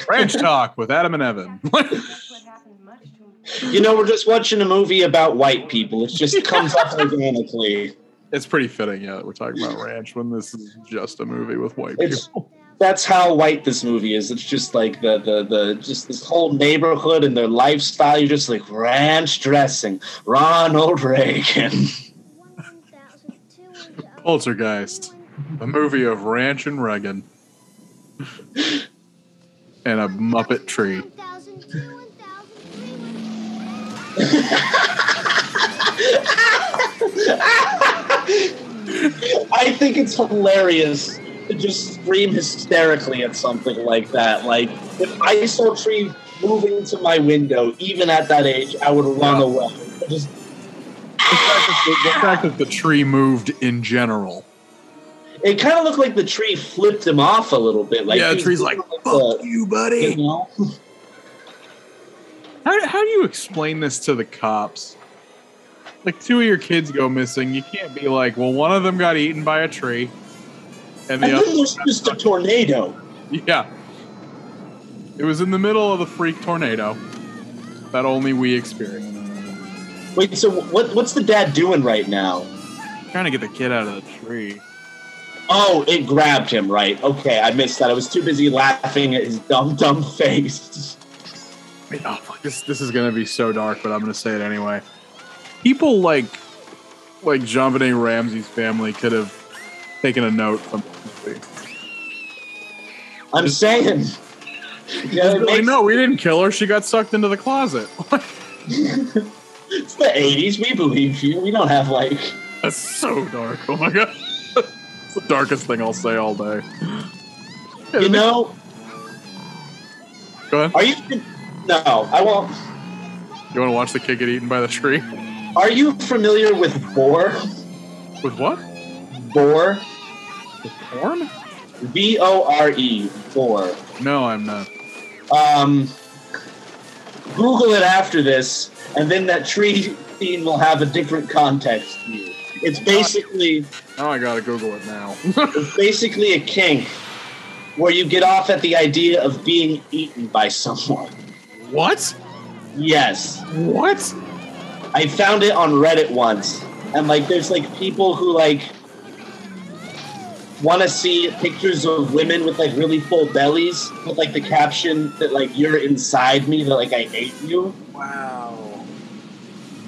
Ranch Talk with Adam and Evan. you know, we're just watching a movie about white people. It just comes up organically. it's pretty fitting, yeah, that we're talking about ranch when this is just a movie with white It's people. that's how white this movie is. It's just like the the the just this whole neighborhood and their lifestyle. You're just like ranch dressing, Ronald Reagan. Poltergeist, a movie of ranch and Reagan, and a Muppet tree. I think it's hilarious to just scream hysterically at something like that. Like if I saw a tree moving to my window, even at that age, I would run Yeah. away. Just fact, that the, fact that the tree moved in general. it kind of looked like the tree flipped him off a little bit. Like yeah, the tree's like, fuck the- you, you buddy. know? How, how do you explain this to the cops? Like, two of your kids go missing. You can't be like, well, one of them got eaten by a tree. And And the then other, there's just a tornado. yeah. It was in the middle of the freak tornado that only we experienced. Wait, so what? What's the dad doing right now? Trying to get the kid out of the tree. Oh, it grabbed him. Right. Okay, I missed that. I was too busy laughing at his dumb, dumb face. Wait, oh, fuck, this this is gonna be so dark, but I'm gonna say it anyway. People like like JonBenét Ramsey's family could have taken a note from this. I'm saying. Yeah, it Like, makes- no, we didn't kill her. She got sucked into the closet. it's the '80s. We believe you. We don't have like. That's so dark. Oh my god. It's the darkest thing I'll say all day. You know, Go ahead. are you? No, I won't. You want to watch the kid get eaten by the tree? Are you familiar with Vore? With what? Vore? With porn? B O R E. Vore. No, I'm not. Um, Google it after this, and then that tree scene will have a different context to you. It's basically Now I gotta Google it now. it's basically a kink where you get off at the idea of being eaten by someone. what? Yes. What? I found it on Reddit once, and like, there's like people who like want to see pictures of women with like really full bellies, with like the caption that like you're inside me, that like I ate you. Wow.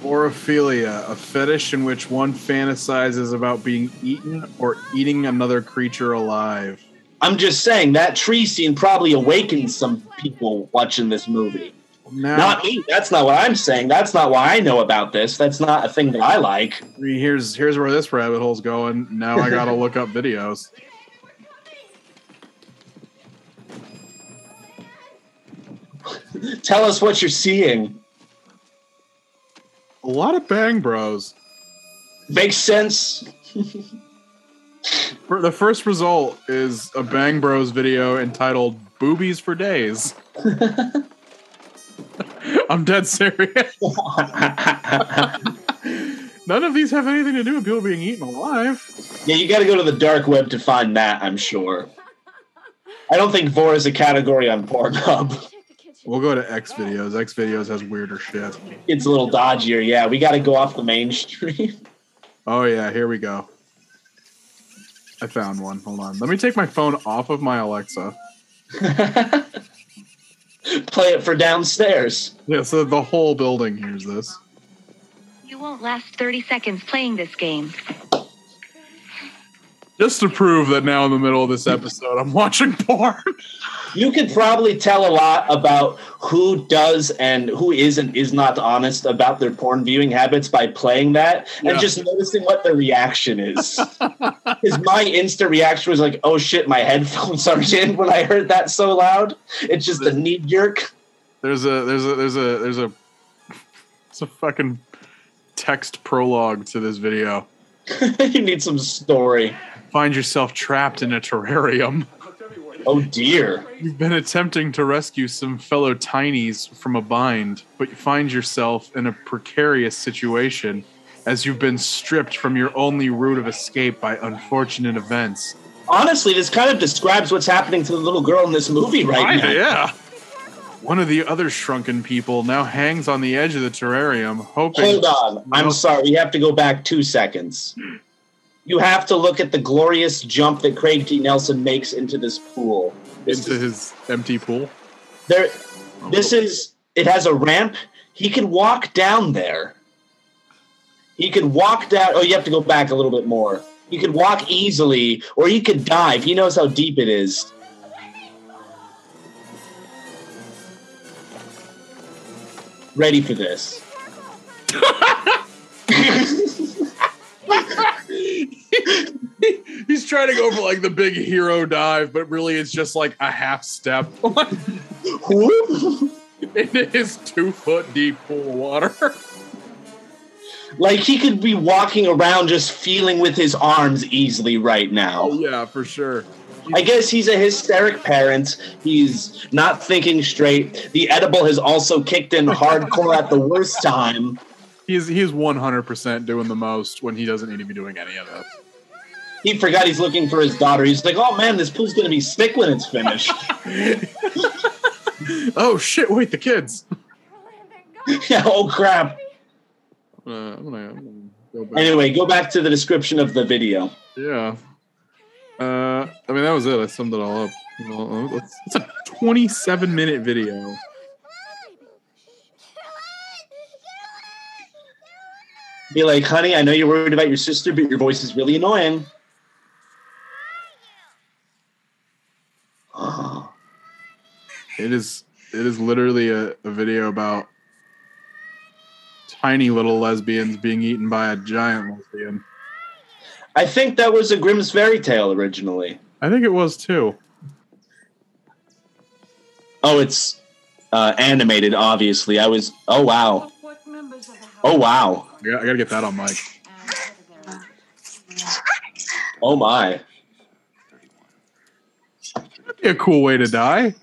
Orophilia, a fetish in which one fantasizes about being eaten or eating another creature alive. I'm just saying that tree scene probably awakened some people watching this movie. Now, Not me. That's not what I'm saying. That's not why I know about this. That's not a thing that I like. I mean, here's here's where this rabbit hole's going. Now I gotta look up videos. Tell us what you're seeing. A lot of bang bros. Makes sense. The first result is a Bang Bros video entitled "Boobies for Days." I'm dead serious. None of these have anything to do with people being eaten alive. Yeah, you got to go to the dark web to find that. I'm sure. I don't think vore is a category on Pornhub. We'll go to X videos. X videos has weirder shit. It's a little dodgier. Yeah, we got to go off the mainstream. Oh yeah, here we go. I found one. Hold on. Let me take my phone off of my Alexa. Play it for downstairs. Yeah, so the whole building hears this. You won't last 30 seconds playing this game. Just to prove that now in the middle of this episode, I'm watching porn. You could probably tell a lot about who does and who is and is not honest about their porn viewing habits by playing that Yeah. and just noticing what the reaction is. Because my instant reaction was like, "Oh shit, my headphones are in." When I heard that so loud, it's just a knee jerk. There's a there's a there's a there's a it's a fucking text prologue to this video. you need some story. Find yourself trapped in a terrarium. Oh dear. You've been attempting to rescue some fellow tinies from a bind, but you find yourself in a precarious situation as you've been stripped from your only route of escape by unfortunate events. Honestly, this kind of describes what's happening to the little girl in this movie right now. yeah. One of the other shrunken people now hangs on the edge of the terrarium, hoping. Hold on. I'm No. sorry. We have to go back two seconds. You have to look at the glorious jump that Craig T. Nelson makes into this pool. This into is, his empty pool. there, oh. this is. It has a ramp. He can walk down there. He can walk down. Oh, you have to go back a little bit more. He could walk easily, or he could dive. He knows how deep it is. Ready for this. He's trying to go for like the big hero dive, but really it's just like a half step into his two foot deep pool of water. Like he could be walking around just feeling with his arms easily right Oh now. yeah, for sure. I guess he's a hysteric parent. He's not thinking straight. The edible has also kicked in hardcore at the worst time. He's he's one hundred percent doing the most when he doesn't need to be doing any of it. He forgot he's looking for his daughter. He's like, "Oh man, this pool's gonna be sick when it's finished." Oh shit! Wait, the kids. yeah, oh crap. Uh, I'm gonna, I'm gonna go back. Anyway, go back to the description of the video. Yeah. Uh, I mean that was it. I summed it all up. Uh, it's a 27 minute video. Be like, "Honey, I know you're worried about your sister, but your voice is really annoying." It is it is literally a, a video about tiny little lesbians being eaten by a giant lesbian. I think that was a Grimm's fairy tale originally. I think it was too. Oh, it's uh, animated. Obviously, I was. Oh wow. Oh wow. I gotta, I gotta get that on mic. Oh my. That'd be a cool way to die.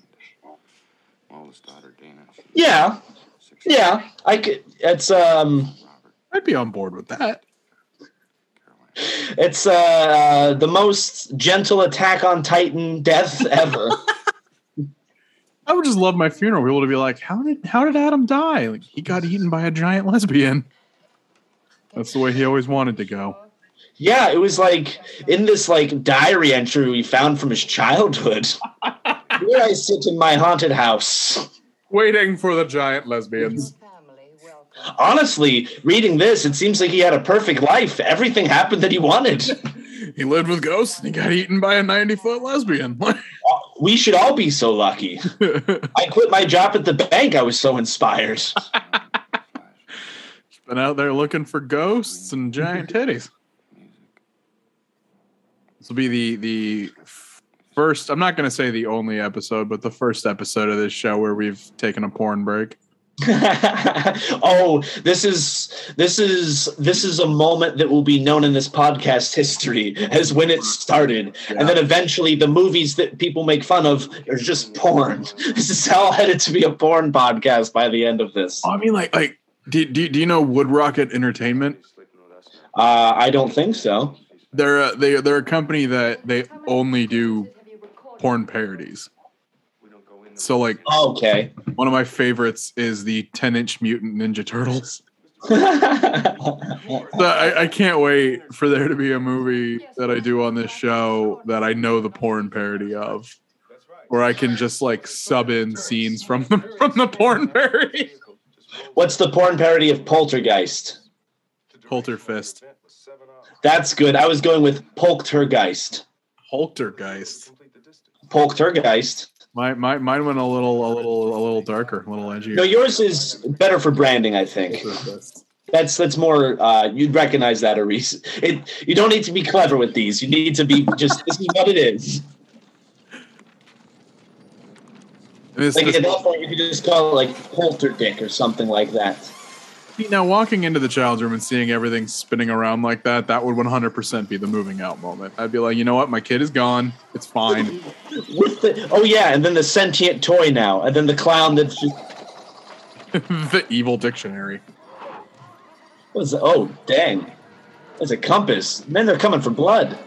Oldest daughter, Dana. Yeah. Yeah. I could. It's um. I'd be on board with that. It's uh the most gentle attack on Titan death ever. I would just love my funeral. People to be like, "How did how did Adam die? Like he got eaten by a giant lesbian." That's the way he always wanted to go. yeah, it was like in this like diary entry we found from his childhood. Here I sit in my haunted house. Waiting for the giant lesbians. Honestly, reading this, it seems like he had a perfect life. Everything happened that he wanted. he lived with ghosts and he got eaten by a 90 foot lesbian. Uh, we should all be so lucky. I quit my job at the bank. I was so inspired. Been out there looking for ghosts and giant titties. This will be the the first. I'm not going to say the only episode, but the first episode of this show where we've taken a porn break. oh, this is this is this is a moment that will be known in this podcast history as when it started, and then eventually the movies that people make fun of are just porn. This is all headed to be a porn podcast by the end of this. I mean, like, like, do, do, do you know Wood Rocket Entertainment? Uh, I don't think so. They're a, they they're a company that they only do porn parodies. So like oh, Okay. one of my favorites is the 10 inch mutant ninja turtles. So I, I can't wait for there to be a movie that I do on this show that I know the porn parody of. Where I can just like sub in scenes from the from the porn parody. What's the porn parody of Poltergeist? Polterfist. That's good. I was going with Poltergeist. Poltergeist. Poltergeist. My, my mine went a little a little a little darker, a little edgier. No, yours is better for branding, I think. That's that's more. Uh, you'd recognize that, Aris. It. You don't need to be clever with these. You need to be just. this is what it is. This- Like at that point, you could just call it like Polter Dick or something like that. Now, walking into the child's room and seeing everything spinning around like that, that would 100% be the moving out moment. I'd be like, you know what? My kid is gone. It's fine. With the, oh yeah, and then the sentient toy now, and then the clown that's just. the evil dictionary. What's the, oh dang, that's a compass. Men, they're coming for blood.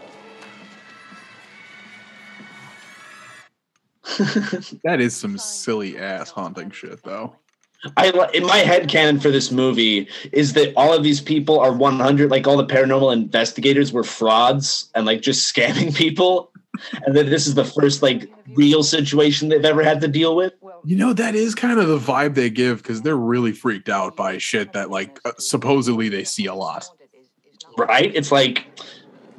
That is some silly ass haunting shit, though. I in my head canon for this movie is that all of these people are 100 like all the paranormal investigators were frauds and like just scamming people. And that this is the first like real situation they've ever had to deal with. You know, that is kind of the vibe they give because they're really freaked out by shit that, like, uh, supposedly they see a lot. right? It's like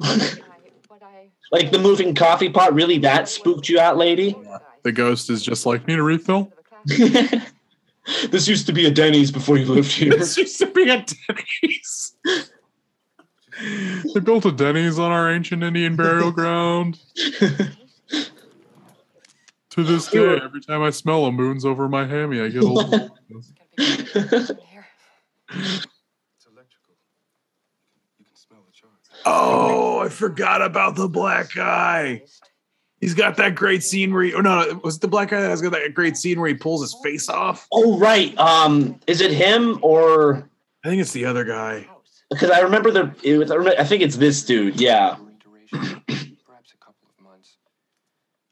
like the moving coffee pot really that spooked you out lady? The ghost is just like, need a refill? this used to be a denny's before you lived here This used to be a Denny's. they built a Denny's on our ancient Indian burial ground. To this day, every time I smell a moon's over my hammy, I get a little. It's electrical. You can smell the charge. Oh, I forgot about the black guy. He's got that great scene where he, oh no, it was the black guy that has got that great scene where he pulls his face off. oh right um is it him or I think it's the other guy. because i remember the it was, I remember- I think it's this dude yeah perhaps a couple of months.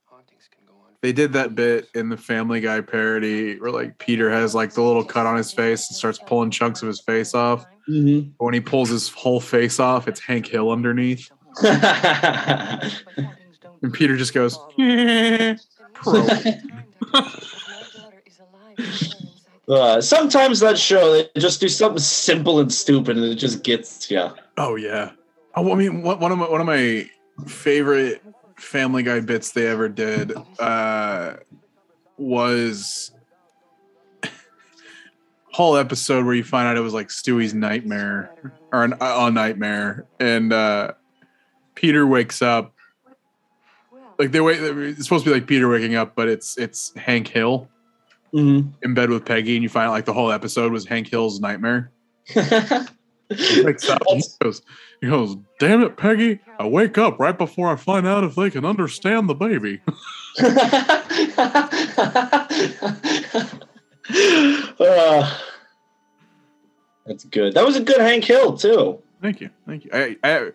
Hauntings can go on. They did that bit in the Family Guy parody where like Peter has like the little cut on his face and starts pulling chunks of his face off. Mhm. But when he pulls his whole face off, it's Hank Hill underneath. And Peter just goes, "Eh, pro." Uh, sometimes that show they just do something simple and stupid and it just gets you. Oh yeah. Oh, I mean, one one of my one of my favorite Family Guy bits they ever did uh, was whole episode where you find out it was like Stewie's nightmare or an, a nightmare, and uh, Peter wakes up. Like they wait. It's supposed to be like Peter waking up, but it's it's Hank Hill Mhm. in bed with Peggy, and you find out like the whole episode was Hank Hill's nightmare. He wakes up. and He goes, he goes, "Damn it, Peggy! I wake up right before I find out if they can understand the baby." Uh, that's good. That was a good Hank Hill too. Thank you, thank you. I, I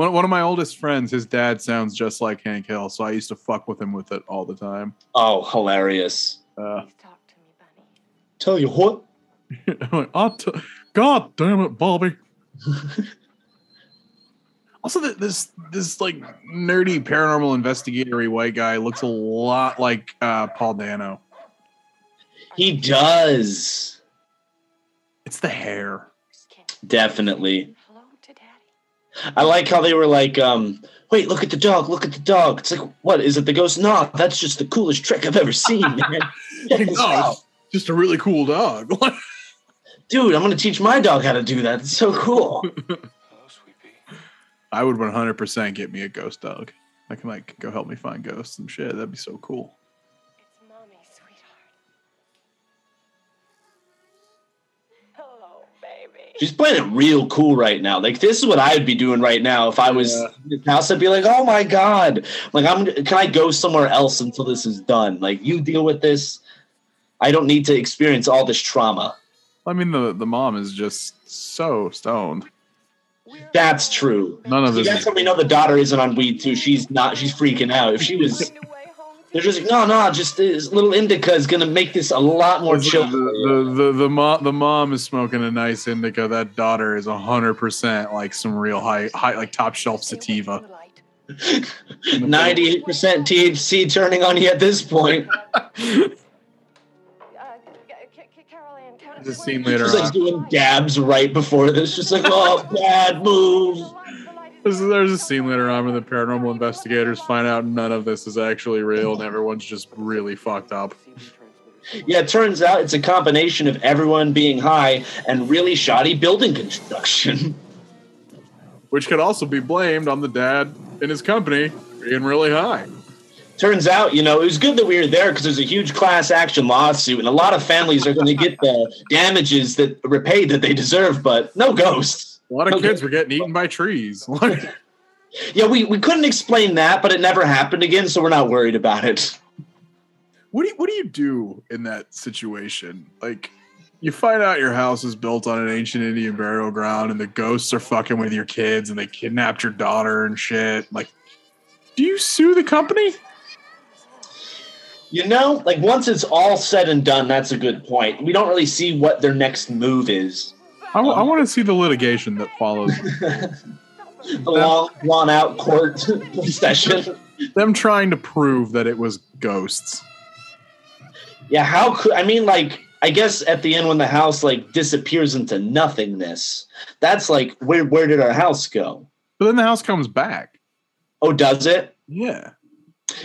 one one of my oldest friends, his dad sounds just like Hank Hill, so I used to fuck with him with it all the time. Oh, hilarious! Uh, Tell you what, I'm like, "I'll t- God damn it, Bobby. also, th- this this like nerdy paranormal investigatory white guy looks a lot like uh, Paul Dano. he does It's the hair. definitely. I like how they were like, um, "Wait, look at the dog! Look at the dog!" It's like, what is it? The ghost? No, that's just the coolest trick I've ever seen, man. No, just a really cool dog. Dude, I'm gonna teach my dog how to do that. It's so cool. I would 100% get me a ghost dog. I can like go help me find ghosts and shit. That'd be so cool. She's playing it real cool right now. Like this is what I would be doing right now if I was Yeah. house. I'd be like, "Oh my god! Like I'm. Can I go somewhere else until this is done? Like you deal with this. I don't need to experience all this trauma." I mean, the the mom is just so stoned. That's true. None of this. that's how we know the daughter isn't on weed too. She's not. She's freaking out. If she was, they're just like, no, no. Just uh, this little indica is gonna make this a lot more chill. the, the, the, mom, the mom is smoking a nice indica. That daughter is 100% like some real high, high like top shelf sativa. Ninety-eight percent THC turning on you at this point. A scene later She's like on. doing dabs right before this. Just like, oh, bad move. There's, there's a scene later on where the paranormal investigators find out none of this is actually real and everyone's just really fucked up. Yeah, it turns out it's a combination of everyone being high and really shoddy building construction. Which could also be blamed on the dad and his company being really high. Turns out, you know, it was good that we were there because there's a huge class action lawsuit, and a lot of families are going to get the damages that repaid that they deserve, but no ghosts. A lot of Okay. kids were getting eaten by trees. Yeah, we, we couldn't explain that, but it never happened again, so we're not worried about it. what do you, what do you do in that situation? Like, you find out your house is built on an ancient Indian burial ground, and the ghosts are fucking with your kids, and they kidnapped your daughter and shit. Like, do you sue the company? You know, like once it's all said and done, that's a good point. We don't really see what their next move is. I, um, want to see the litigation that follows. A long, drawn out court session. Them trying to prove that it was ghosts. Yeah, how could I mean like I guess at the end when the house like disappears into nothingness, that's like where where did our house go? But then the house comes back. Oh, does it? Yeah.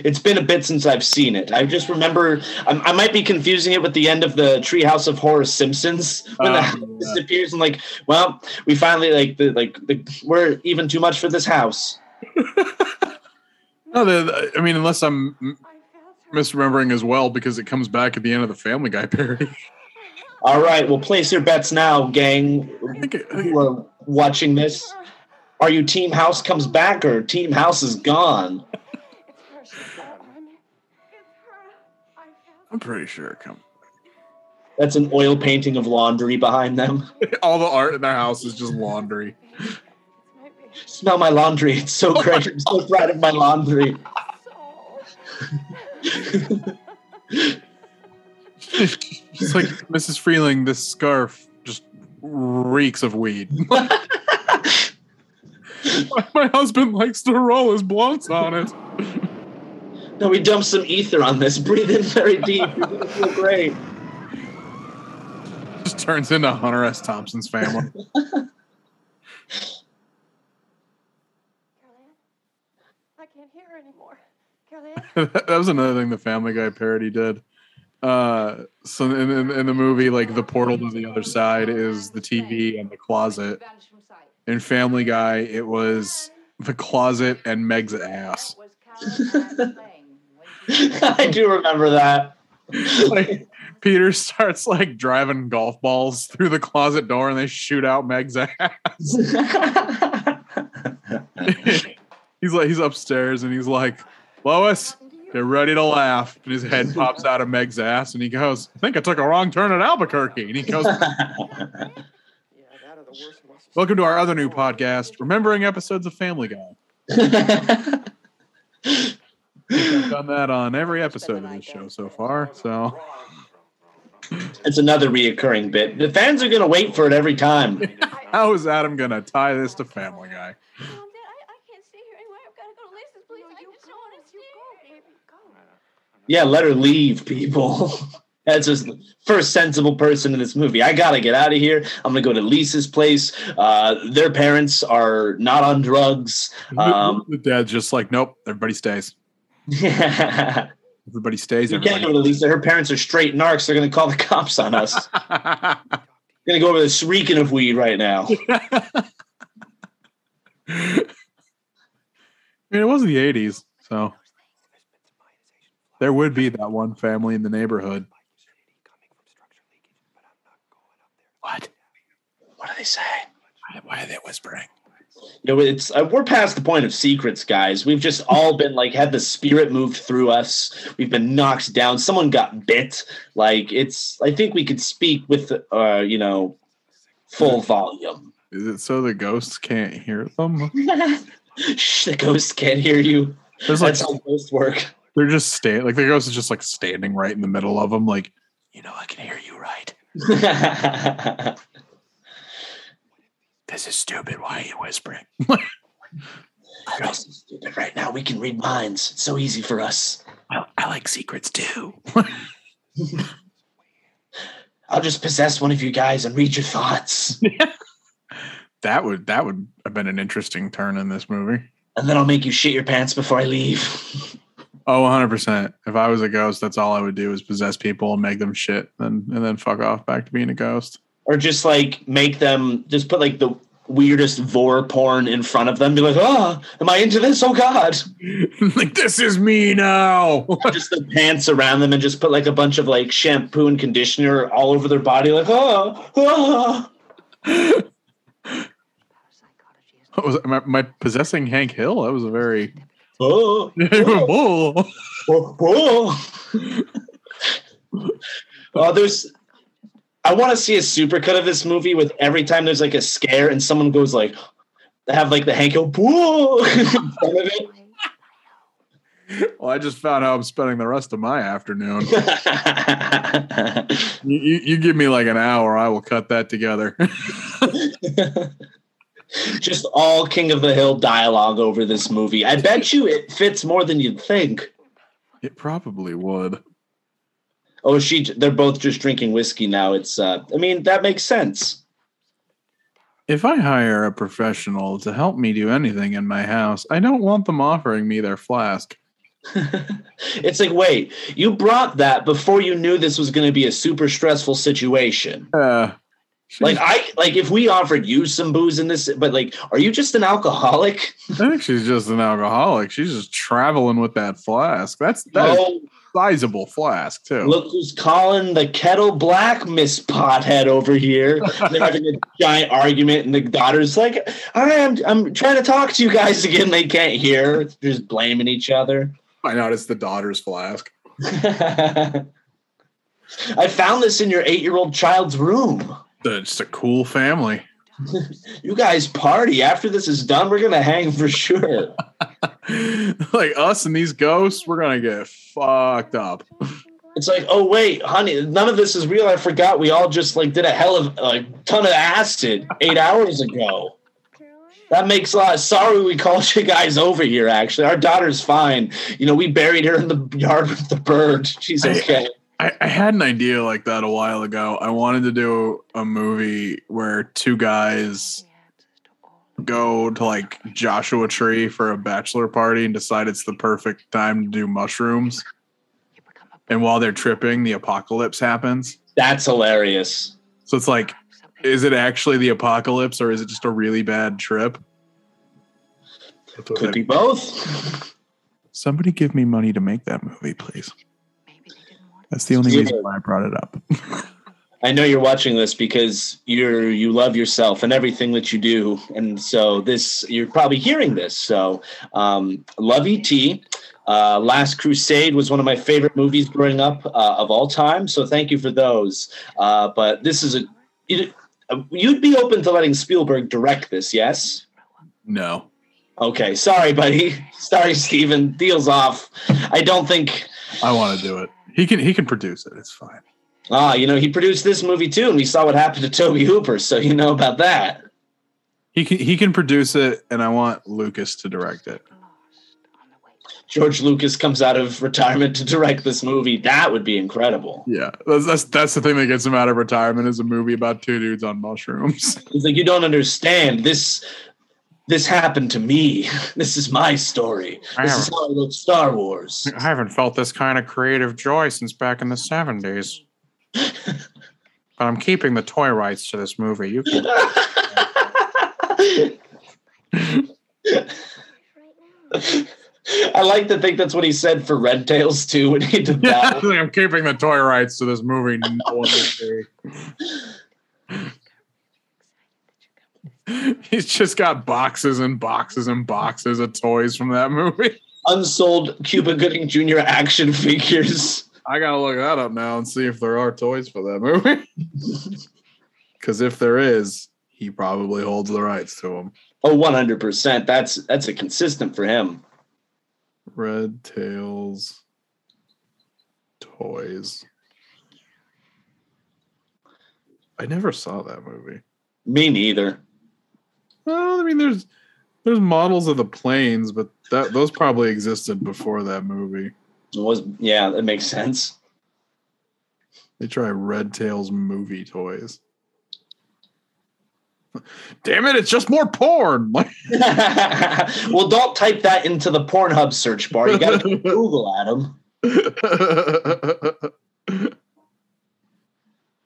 It's been a bit since I've seen it. I just remember I, I might be confusing it with the end of the Treehouse of Horror Simpsons when the Oh, house yeah. disappears and like, well, we finally like the like the, we're even too much for this house. No, the, I mean, unless I'm misremembering as well, because it comes back at the end of the Family Guy parody. All right, well, place your bets now, gang. I think it- I think Who are watching this? Are you Team House comes back or Team House is gone? I'm pretty sure it comes. That's an oil painting of laundry behind them. All the art in their house is just laundry. Smell my laundry. It's so great. I'm so proud of my laundry. It's like Mrs. Freeling, this scarf just reeks of weed. my, my husband likes to roll his blunts on it. No, we dumped some ether on this. Breathe in very deep. You're gonna feel great. Just turns into Hunter S. Thompson's family. I can't hear her anymore. That was another thing the Family Guy parody did. Uh, so in, in, in the movie, like the portal to the other side is the TV and the closet. In Family Guy, it was the closet and Meg's ass. I do remember that. Like Peter starts like driving golf balls through the closet door and they shoot out Meg's ass. he's like he's upstairs and he's like, Lois, get ready to laugh. And his head pops out of Meg's ass and he goes, I think I took a wrong turn at Albuquerque. And he goes, Yeah, that or the worst muscles. Welcome to our other new podcast, Remembering Episodes of Family Guy. I've done that on every episode of this show so far. So it's another reoccurring bit. The fans are going to wait for it every time. how is Adam gonna tie this to Family Guy? Mom, Dad, I, I can't stay here anymore. I've got to go to Lisa's place. I just don't want to stay here. Yeah, let her leave, people. That's just the first sensible person in this movie. I gotta get out of here. I'm gonna go to Lisa's place. Uh, their parents are not on drugs. Um, the dad's just like, nope, everybody stays. You Everybody stays. can't go to Lisa. Her parents are straight narcs. They're gonna call the cops on us. gonna go over this reeking of weed right now. I mean, it was the '80s, so there would be that one family in the neighborhood. What? What do they saying? Why, why are they whispering? You know, it's uh, we're past the point of secrets, guys. We've just all been like had the spirit moved through us. We've been knocked down. Someone got bit. Like it's. I think we could speak with, uh, you know, full volume. Is it so the ghosts can't hear them? Shh, the ghosts can't hear you. There's like That's how ghosts work. they're just staying. Like the ghost is just like standing right in the middle of them. Like, you know, I can hear you right. This is stupid. Why are you whispering? I'm so stupid right now. We can read minds. It's so easy for us. I, I like secrets too. I'll just possess one of you guys and read your thoughts, that would that would have been an interesting turn in this movie. and then I'll make you shit your pants before I leave. Oh, 100%. If I was a ghost, that's all I would do is possess people and make them shit and, and then fuck off back to being a ghost. Or just like make them just put like the weirdest vore porn in front of them. Be like, oh, am I into this? Oh God! like, this is me now. just the pants around them, and just put like a bunch of like shampoo and conditioner all over their body. Like, ah, ah. oh, oh. What was? Am I, am I possessing Hank Hill? That was a very. oh, Whoa. Oh. oh, oh. oh there's. I want to see a supercut of this movie with every time there's like a scare and someone goes like, they have like the Hank Hill whoa in front of it. Well, I just found how I'm spending the rest of my afternoon. You, you, you give me like an hour, I will cut that together. Just all King of the Hill dialogue over this movie. I bet you it fits more than you'd think. it probably would. Oh, she they're both just drinking whiskey now. It's uh I mean, that makes sense. If I hire a professional to help me do anything in my house, I don't want them offering me their flask. it's like, wait, you brought that before you knew this was going to be a super stressful situation. Uh, Like I like if we offered you some booze in this, but like, are you just an alcoholic? I think she's just an alcoholic. She's just traveling with that flask. That's that's No, sizable flask too. look who's calling the kettle black, Miss Pothead over here. They're having a giant argument, and the daughter's like, "I am, I'm trying to talk to you guys again." They can't hear. They're just blaming each other. Out it's the daughter's flask. I found this in your eight-year-old child's room. It's a cool family. You guys party. After this is done, we're gonna hang for sure. like us and these ghosts, we're gonna get fucked up. It's like, oh wait, honey, none of this is real. I forgot we all just like did a hell of a ton of acid eight hours ago. That makes a lot. Sorry, we called you guys over here. Actually, our daughter's fine. You know, we buried her in the yard with the bird. She's okay. I, I had an idea like that a while ago. I wanted to do a movie where two guys go to like Joshua Tree for a bachelor party and decide it's the perfect time to do mushrooms. And while they're tripping, the apocalypse happens. That's hilarious. So it's like, is it actually the apocalypse or is it just a really bad trip? Could be both. Somebody give me money to make that movie, please. That's the only Yeah. reason why I brought it up. I know you're watching this because you're you love yourself and everything that you do, and so this you're probably hearing this. So, um, love ET. Uh, Last Crusade was one of my favorite movies growing up uh, of all time. So thank you for those. Uh, but this is a you, uh, you'd be open to letting Spielberg direct this, yes? no. Okay, sorry, buddy. Sorry, Steven. Deals off. I don't think. I want to do it. He can he can produce it. It's fine. Ah, you know, he produced this movie too, and we saw what happened to Tobe Hooper, so you know about that. He can he can produce it and I want Lucas to direct it. George Lucas comes out of retirement to direct this movie. That would be incredible. Yeah. That's that's, that's the thing that gets him out of retirement is a movie about two dudes on mushrooms. He's like, you don't understand. This this happened to me. This is my story. This is how I wrote Star Wars. I haven't felt this kind of creative joy since back in the 70s. but I'm keeping the toy rights to this movie. You can I like to think that's what he said for Red Tails too when he did that. one. I'm keeping the toy rights to this movie. No one will see. He's just got boxes and boxes and boxes of toys from that movie. Unsold Cuba Gooding Jr. action figures. I gotta look that up now and see if there are toys for that movie. Because if there is, he probably holds the rights to them. Oh, 100%. That's that's a consistent for him. Red Tails toys. I never saw that movie. Me neither. Well, I mean, there's there's models of the planes, but that those probably existed before that movie. It was yeah, that makes sense. They try Red Tails movie toys. Damn it! It's just more porn. Well, don't type that into the Pornhub search bar. You got to Google Adam.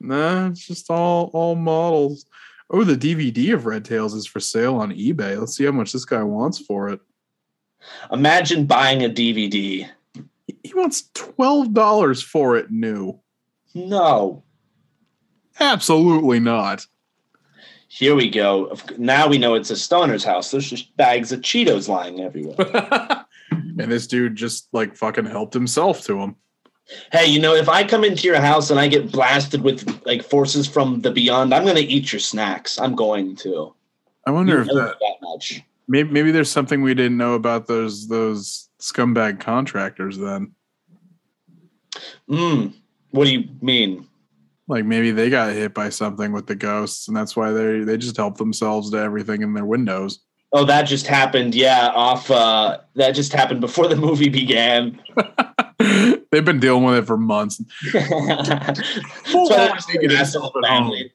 nah, it's just all all models. Oh, the DVD of Red Tails is for sale on eBay. Let's see how much this guy wants for it. Imagine buying a DVD. He wants twelve dollars for it new. No. Absolutely not. Here we go. Now we know it's a stoner's house. There's just bags of Cheetos lying everywhere. and this dude just like fucking helped himself to him. Hey, you know, if I come into your house and I get blasted with like forces from the beyond, I'm going to eat your snacks. I'm going to. I wonder You if that that much. maybe maybe there's something we didn't know about those those scumbag contractors then. Mm. What do you mean? Like maybe they got hit by something with the ghosts, and that's why they they just help themselves to everything in their windows. Oh, that just happened. Yeah, off. Uh, that just happened before the movie began. They've been dealing with it for months. That's why they're just an family.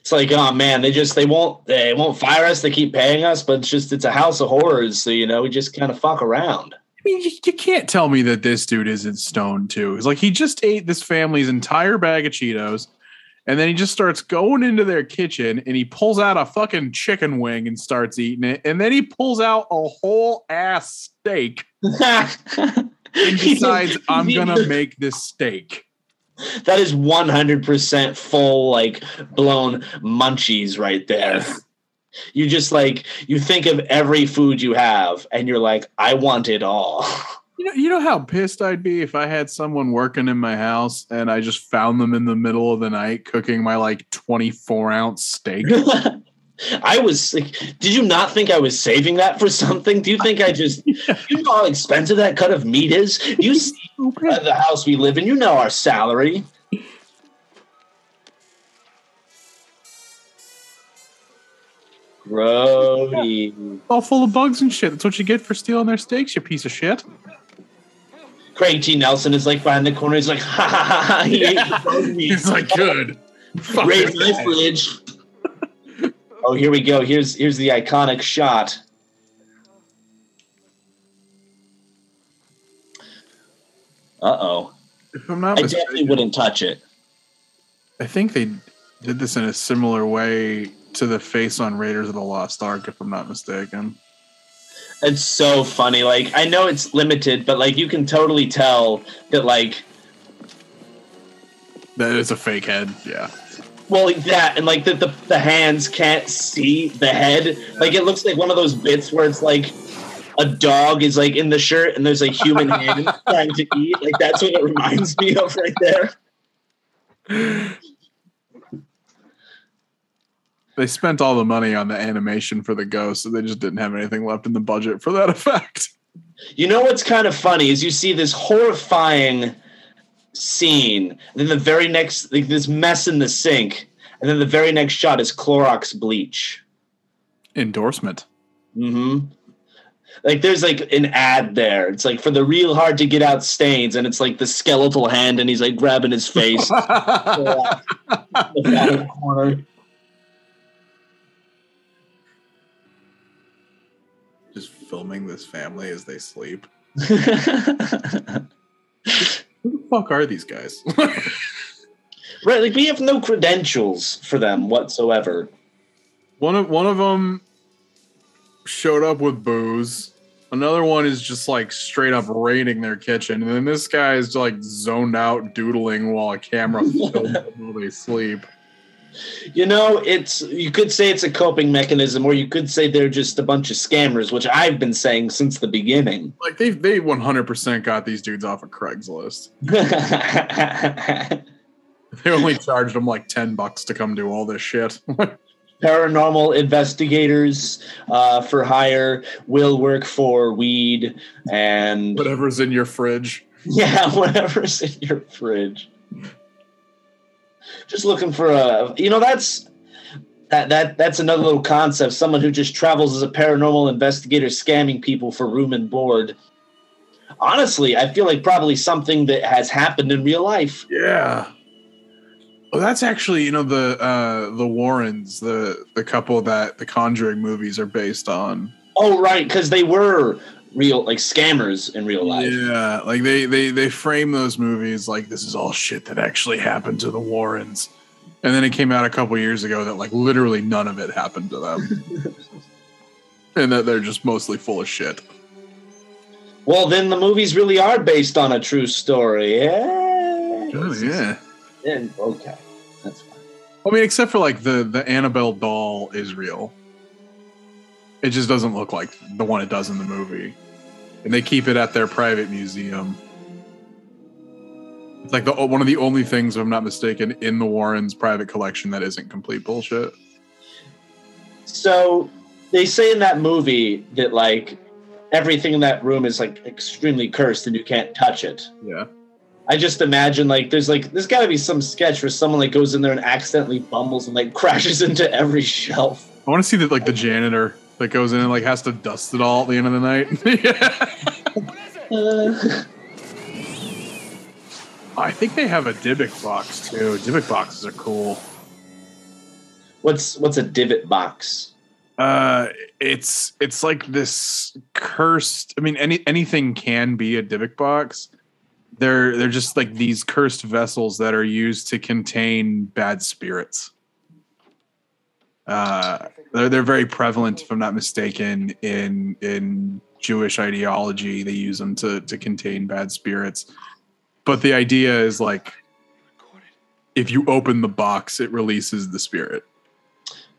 It's like, oh man, they just they won't they won't fire us. They keep paying us, but it's just it's a house of horrors. So you know, we just kind of fuck around. I mean, you, you can't tell me that this dude isn't stoned too. It's like he just ate this family's entire bag of Cheetos, and then he just starts going into their kitchen and he pulls out a fucking chicken wing and starts eating it, and then he pulls out a whole ass steak and decides, "I'm gonna make this steak." That is 100% full, like blown munchies right there. You just like, you think of every food you have and you're like, I want it all. You know, you know how pissed I'd be if I had someone working in my house and I just found them in the middle of the night cooking my like 24 ounce steak. I was like, did you not think I was saving that for something? Do you think I just, you know how expensive that cut of meat is? You see uh, the house we live in, you know our salary. Grody. all full of bugs and shit. That's what you get for stealing their steaks, you piece of shit. Craig T. Nelson is like behind the corner. He's like, ha ha ha ha. He ate the. He's like, good. Raise my fridge. oh, here we go. Here's here's the iconic shot. Uh oh. If I'm not I definitely wouldn't touch it. I think they did this in a similar way to the face on Raiders of the Lost Ark, if I'm not mistaken. It's so funny. Like I know it's limited, but like you can totally tell that like That is a fake head. Yeah. well like that and like that the, the hands can't see the head. Like it looks like one of those bits where it's like a dog is like in the shirt and there's a human hand trying to eat. Like that's what it reminds me of right there. They spent all the money on the animation for the ghost, so they just didn't have anything left in the budget for that effect. You know what's kind of funny is you see this horrifying scene, and then the very next like this mess in the sink, and then the very next shot is Clorox bleach. Endorsement. hmm Like there's like an ad there. It's like for the real hard to get out stains, and it's like the skeletal hand, and he's like grabbing his face. filming this family as they sleep. Who the fuck are these guys? Right, like we have no credentials for them whatsoever. one of one of them showed up with booze. Another one is just like straight up raiding their kitchen, and then this guy is like zoned out doodling while a camera films while they sleep. You know, it's you could say it's a coping mechanism, or you could say they're just a bunch of scammers, which I've been saying since the beginning. Like they they one hundred percent got these dudes off of Craigslist. They only charged them like ten bucks to come do all this shit. Paranormal investigators uh, for hire will work for weed and Whatever's in your fridge. yeah, whatever's in your fridge. Just looking for a, you know, that's that that that's another little concept. Someone who just travels as a paranormal investigator, scamming people for room and board. Honestly, I feel like probably something that has happened in real life. Yeah. Well, that's actually you know the uh the Warrens, the the couple that the Conjuring movies are based on. Oh, right, because they were real, like scammers in real life. Yeah, like they they they frame those movies like this is all shit that actually happened to the Warrens. And then it came out a couple years ago that like literally none of it happened to them. and that they're just mostly full of shit. Well, then the movies really are based on a true story. Yeah. Oh, yeah. Then, okay, that's fine. I mean, except for like the the Annabelle doll is real. It just doesn't look like the one it does in the movie, and they keep it at their private museum. It's like the one of the only things, if I'm not mistaken, in the Warrens' private collection that isn't complete bullshit. So they say in that movie that like everything in that room is like extremely cursed and you can't touch it. Yeah. I just imagine like there's like there's got to be some sketch where someone like goes in there and accidentally bumbles and like crashes into every shelf. I want to see that like the janitor that goes in and like has to dust it all at the end of the night. I think they have a Dybbuk box too. Dybbuk boxes are cool. what's what's a divot box? Uh, it's it's like this cursed. I mean, any anything can be a Dybbuk box. They're they're just like these cursed vessels that are used to contain bad spirits. Uh, they're they're very prevalent, if I'm not mistaken, in in Jewish ideology. They use them to to contain bad spirits. But the idea is like, if you open the box, it releases the spirit.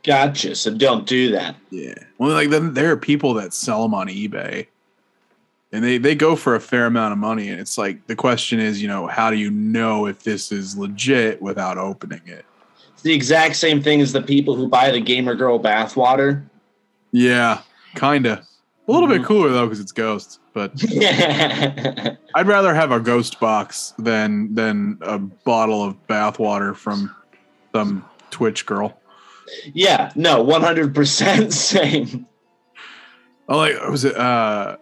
Gotcha. So don't do that. Yeah. Well, like then there are people that sell them on eBay, and they they go for a fair amount of money. And it's like the question is, you know, how do you know if this is legit without opening it? It's the exact same thing as the people who buy the gamer girl bathwater. Yeah, kinda. A little bit cooler though because it's ghosts, but I'd rather have a ghost box than than a bottle of bathwater from some Twitch girl. Yeah, no, one hundred percent same. Oh, like was it uh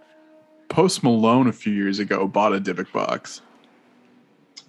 Post Malone a few years ago bought a Dybbuk box.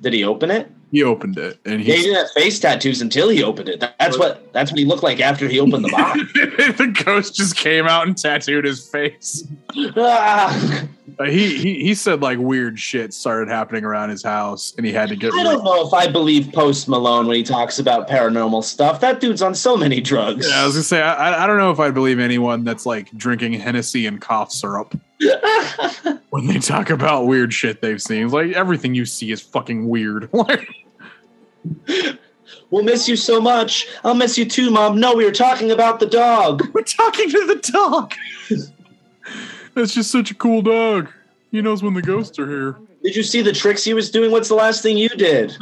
Did he open it? He opened it and Yeah, he didn't have face tattoos until he opened it. That's what that's what he looked like after he opened the box. the ghost just came out and tattooed his face. Ah. Uh, he, he he said like weird shit started happening around his house, and he had to get. I don't know if I believe Post Malone when he talks about paranormal stuff. That dude's on so many drugs. Yeah, I was gonna say I, I- don't know if I believe anyone that's like drinking Hennessy and cough syrup when they talk about weird shit they've seen. It's like everything you see is fucking weird. We'll miss you so much. I'll miss you too, Mom. No, we were talking about the dog. We're talking to the dog. That's just such a cool dog. He knows when the ghosts are here. Did you see the tricks he was doing? What's the last thing you did?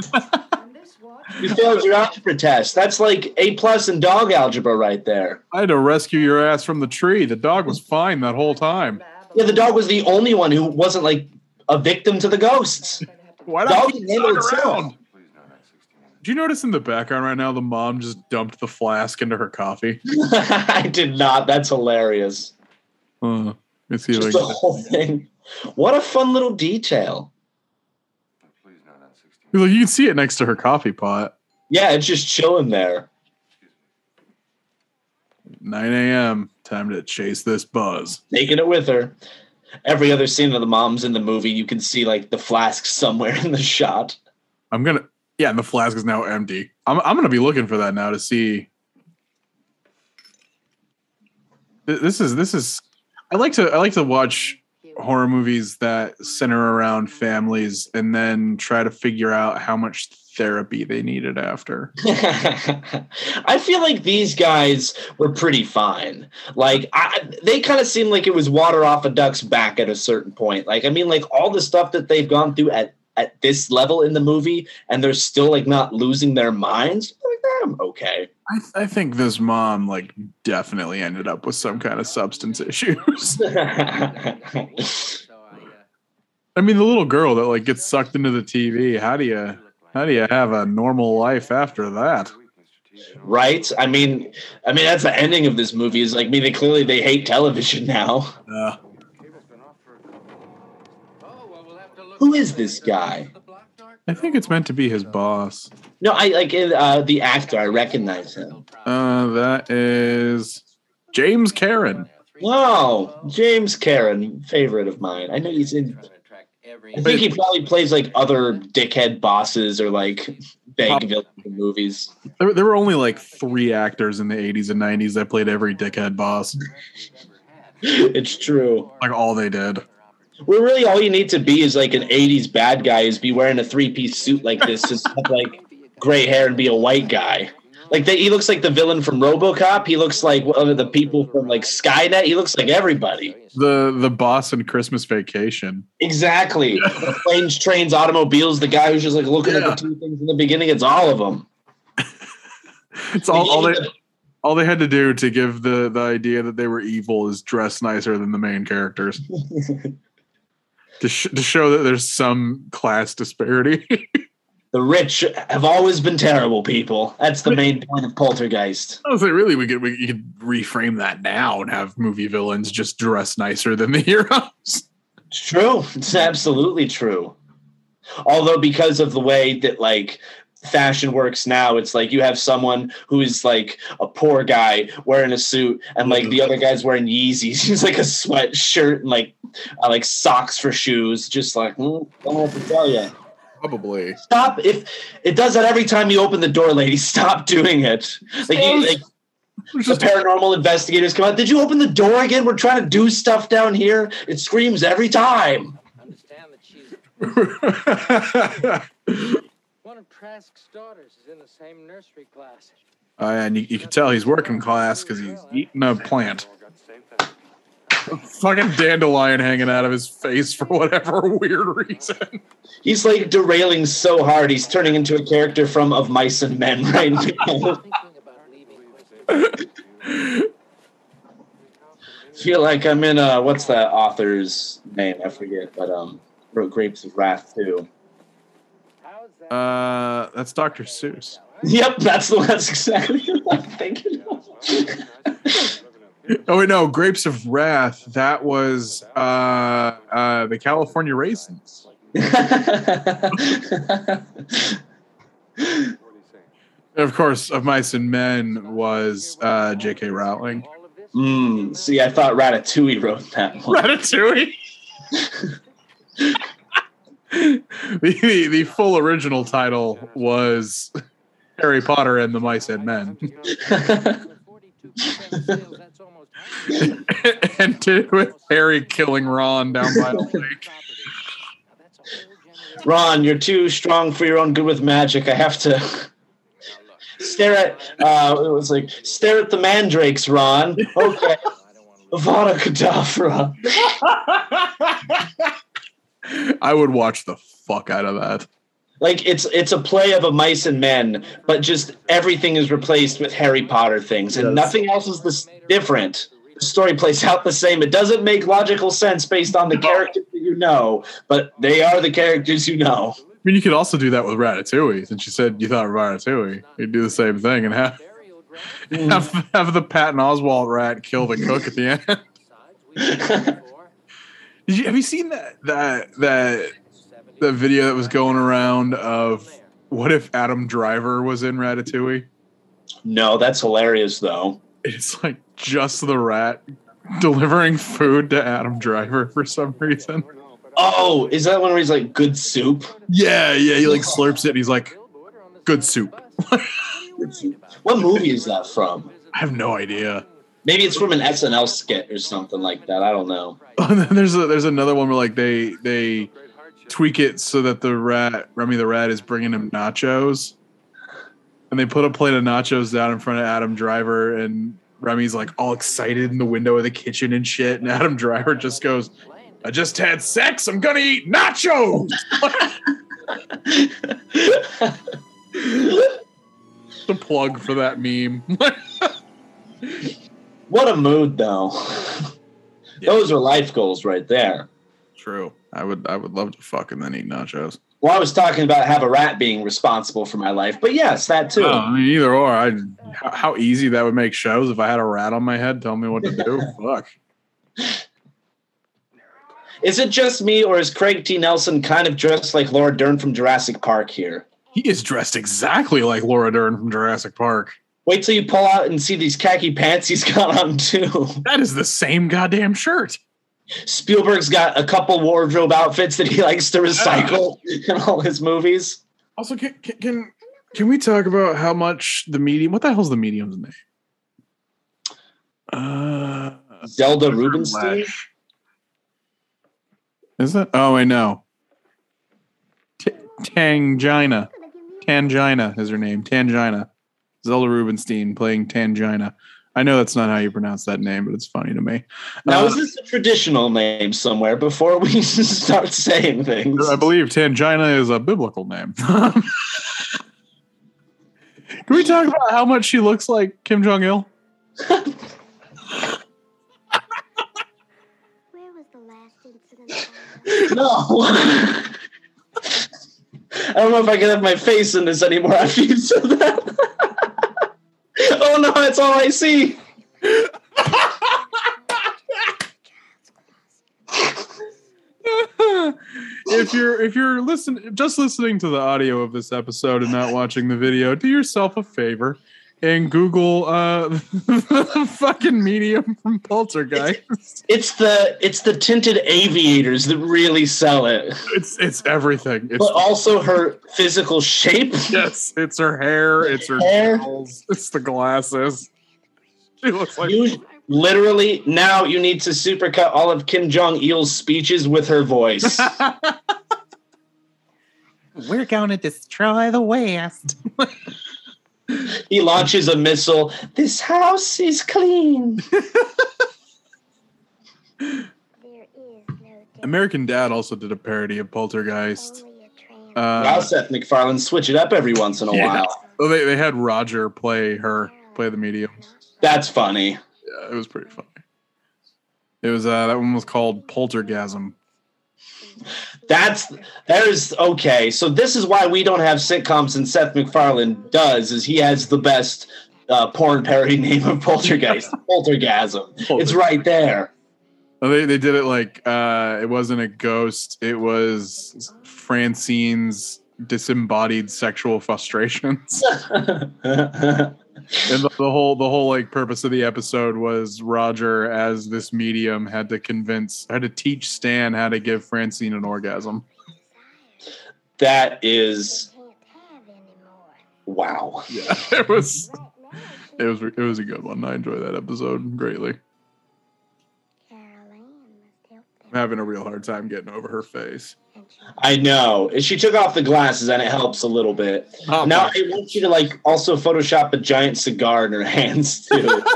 You failed your algebra test. That's like A plus in dog algebra right there. I had to rescue your ass from the tree. The dog was fine that whole time. Yeah, the dog was the only one who wasn't like a victim to the ghosts. Why Dog not can keep handle itself. around? Do you notice in the background right now the mom just dumped the flask into her coffee? I did not. That's hilarious. Uh, let's see Just the whole thing. What a fun little detail. Like, you can see it next to her coffee pot. Yeah, it's just chilling there. 9 a.m. Time to chase this buzz. taking it with her. Every other scene of the moms in the movie, you can see like the flask somewhere in the shot. I'm gonna. Yeah, and the flask is now empty. I'm. I'm gonna be looking for that now to see. This is. This is. I like to. I like to watch horror movies that center around families and then try to figure out how much therapy they needed after. I feel like these guys were pretty fine. Like I, they kind of seemed like it was water off a duck's back at a certain point. Like I mean, like all the stuff that they've gone through at at this level in the movie, and they're still like not losing their minds. Like I'm okay. I, th- I think this mom like definitely ended up with some kind of substance issues. I mean, the little girl that like gets sucked into the TV. How do you how do you have a normal life after that? right? I mean, I mean that's the ending of this movie. Is like, I mean, they clearly they hate television now. Uh, Who is this guy? I think it's meant to be his boss. No, I like uh, the actor. I recognize him. Uh, that is James Karen. Wow, James Karen, favorite of mine. I know he's in. I think he probably plays like other dickhead bosses or like big villain movies. There, there were only like three actors in the 80s and 90s that played every dickhead boss. It's true. Like all they did. Well, really, all you need to be is like an '80s bad guy. Is be wearing a three-piece suit like this, just have like gray hair and be a white guy. Like they, he looks like the villain from RoboCop. He looks like one of the people from like Skynet. He looks like everybody. The the boss in Christmas Vacation. Exactly. The planes, trains, automobiles. The guy who's just like looking Yeah. at the two things in the beginning. It's all of them. It's all, all they all they had to do to give the the idea that they were evil is dress nicer than the main characters. To, sh- to show that there's some class disparity. The rich have always been terrible people. That's the main point of Poltergeist. I was like, really, we could we you could reframe that now and have movie villains just dress nicer than the heroes. It's true. It's absolutely true. Although because of the way that like fashion works now, it's like you have someone who is like a poor guy wearing a suit, and like the other guy's wearing Yeezys. He's like a sweatshirt and like uh, like socks for shoes. Just like mm, don't know what to tell you. Probably. Stop! If it does that every time you open the door, lady, stop doing it. Like, you, like the paranormal investigators come out. Did you open the door again? We're trying to do stuff down here. It screams every time. Understand that one of Trask's daughters is in the same nursery class. Uh, and you, you can tell he's working class because he's eating a plant. A fucking dandelion hanging out of his face for whatever weird reason. He's like derailing so hard. He's turning into a character from Of Mice and Men right now. Thinking about leaving. feel like I'm in uh what's that author's name? I forget, but um wrote Grapes of Wrath too. Uh, that's Dr. Seuss. Yep, that's the that's exactly what I'm thinking of. Oh wait, no, Grapes of Wrath. That was uh, uh, the California Raisins. And of course, of Mice and Men was uh, J.K. Rowling. Mm, see, I thought Ratatouille wrote that one. Ratatouille. the, the the full original title was Harry Potter and the Mice and Men, ended with Harry killing Ron down by the lake. Ron, you're too strong for your own good with magic. I have to stare at. Uh, it was like stare at the mandrakes, Ron. Okay, Avada Kedavra. I would watch the fuck out of that. Like it's it's a play of a mice and men, but just everything is replaced with Harry Potter things, and Yes. nothing else is this different. The story plays out the same. It doesn't make logical sense based on the characters that you know, but they are the characters you know. I mean, you could also do that with Ratatouille, since you said you thought Ratatouille. You'd do the same thing and have mm. have, have the Patton Oswalt rat kill the cook at the end. Did you have you seen that that that the video that was going around of what if Adam Driver was in Ratatouille? No, that's hilarious though. It's like just the rat delivering food to Adam Driver for some reason. Oh, is that one where he's like good soup? Yeah, yeah, he like slurps it and he's like, good soup. What movie is that from? I have no idea. Maybe it's from an SNL skit or something like that. I don't know. And oh, then there's a, there's another one where like they they tweak it so that the rat Remy the rat is bringing him nachos, and they put a plate of nachos down in front of Adam Driver, and Remy's like all excited in the window of the kitchen and shit, and Adam Driver just goes, "I just had sex. I'm gonna eat nachos." the plug for that meme. What a mood though. Those are life goals right there. True. I would I would love to fuck and then eat nachos. Well, I was talking about have a rat being responsible for my life, but yes, that too. Oh, I mean, either or. I how, how easy that would make shows if I had a rat on my head telling me what to do. Fuck. Is it just me, or is Craig T. Nelson kind of dressed like Laura Dern from Jurassic Park here? He is dressed exactly like Laura Dern from Jurassic Park. Wait till you pull out and see these khaki pants he's got on too. That is the same goddamn shirt. Spielberg's got a couple wardrobe outfits that he likes to recycle in all his movies. Also, can, can can can we talk about how much the medium? What the hell's the medium's name? Uh, Zelda Rubinstein. Lash. Is it? Oh, I know. T- Tangina. Tangina is her name. Tangina. Zelda Rubinstein playing Tangina. I know that's not how you pronounce that name, but it's funny to me. Now, Uh, is this a traditional name somewhere before we start saying things? I believe Tangina is a biblical name. Can we talk about how much she looks like Kim Jong Il? Where was the last incident? No. I don't know if I can have my face in this anymore after you said that. Oh no, that's all I see. if you're if you're listening just listening to the audio of this episode and not watching the video, do yourself a favor and Google uh the fucking medium from Poltergeist. It's the it's the tinted aviators that really sell it, It's it's everything. It's but also her physical shape. yes, it's her hair, it's her Hair. nails, it's the glasses. She looks like You literally now you need to supercut all of Kim Jong Il's speeches with her voice. We're gonna destroy the West. he launches a missile. This house is clean. There is no death, American Dad also did a parody of Poltergeist. only a trans- wow, Uh, Seth MacFarlane, switch it up every once in a Yeah. while. oh, they, they had Roger play her, play the medium. That's funny. Yeah, it was pretty funny. It was uh that one was called Poltergasm. That's there's okay. So this is why we don't have sitcoms and Seth MacFarlane does is he has the best uh, porn parody name of Poltergeist, Poltergasm. It's right there. Oh, they they did it like uh it wasn't a ghost, it was Francine's disembodied sexual frustrations. and the, the whole the whole like purpose of the episode was Roger as this medium had to convince had to teach Stan how to give Francine an orgasm. that is wow. Yeah, it was it was it was a good one. I enjoyed that episode greatly. I'm having a real hard time getting over her face. I know. She took off the glasses and it helps a little bit. Oh, now okay. I want you to like also Photoshop a giant cigar in her hands too.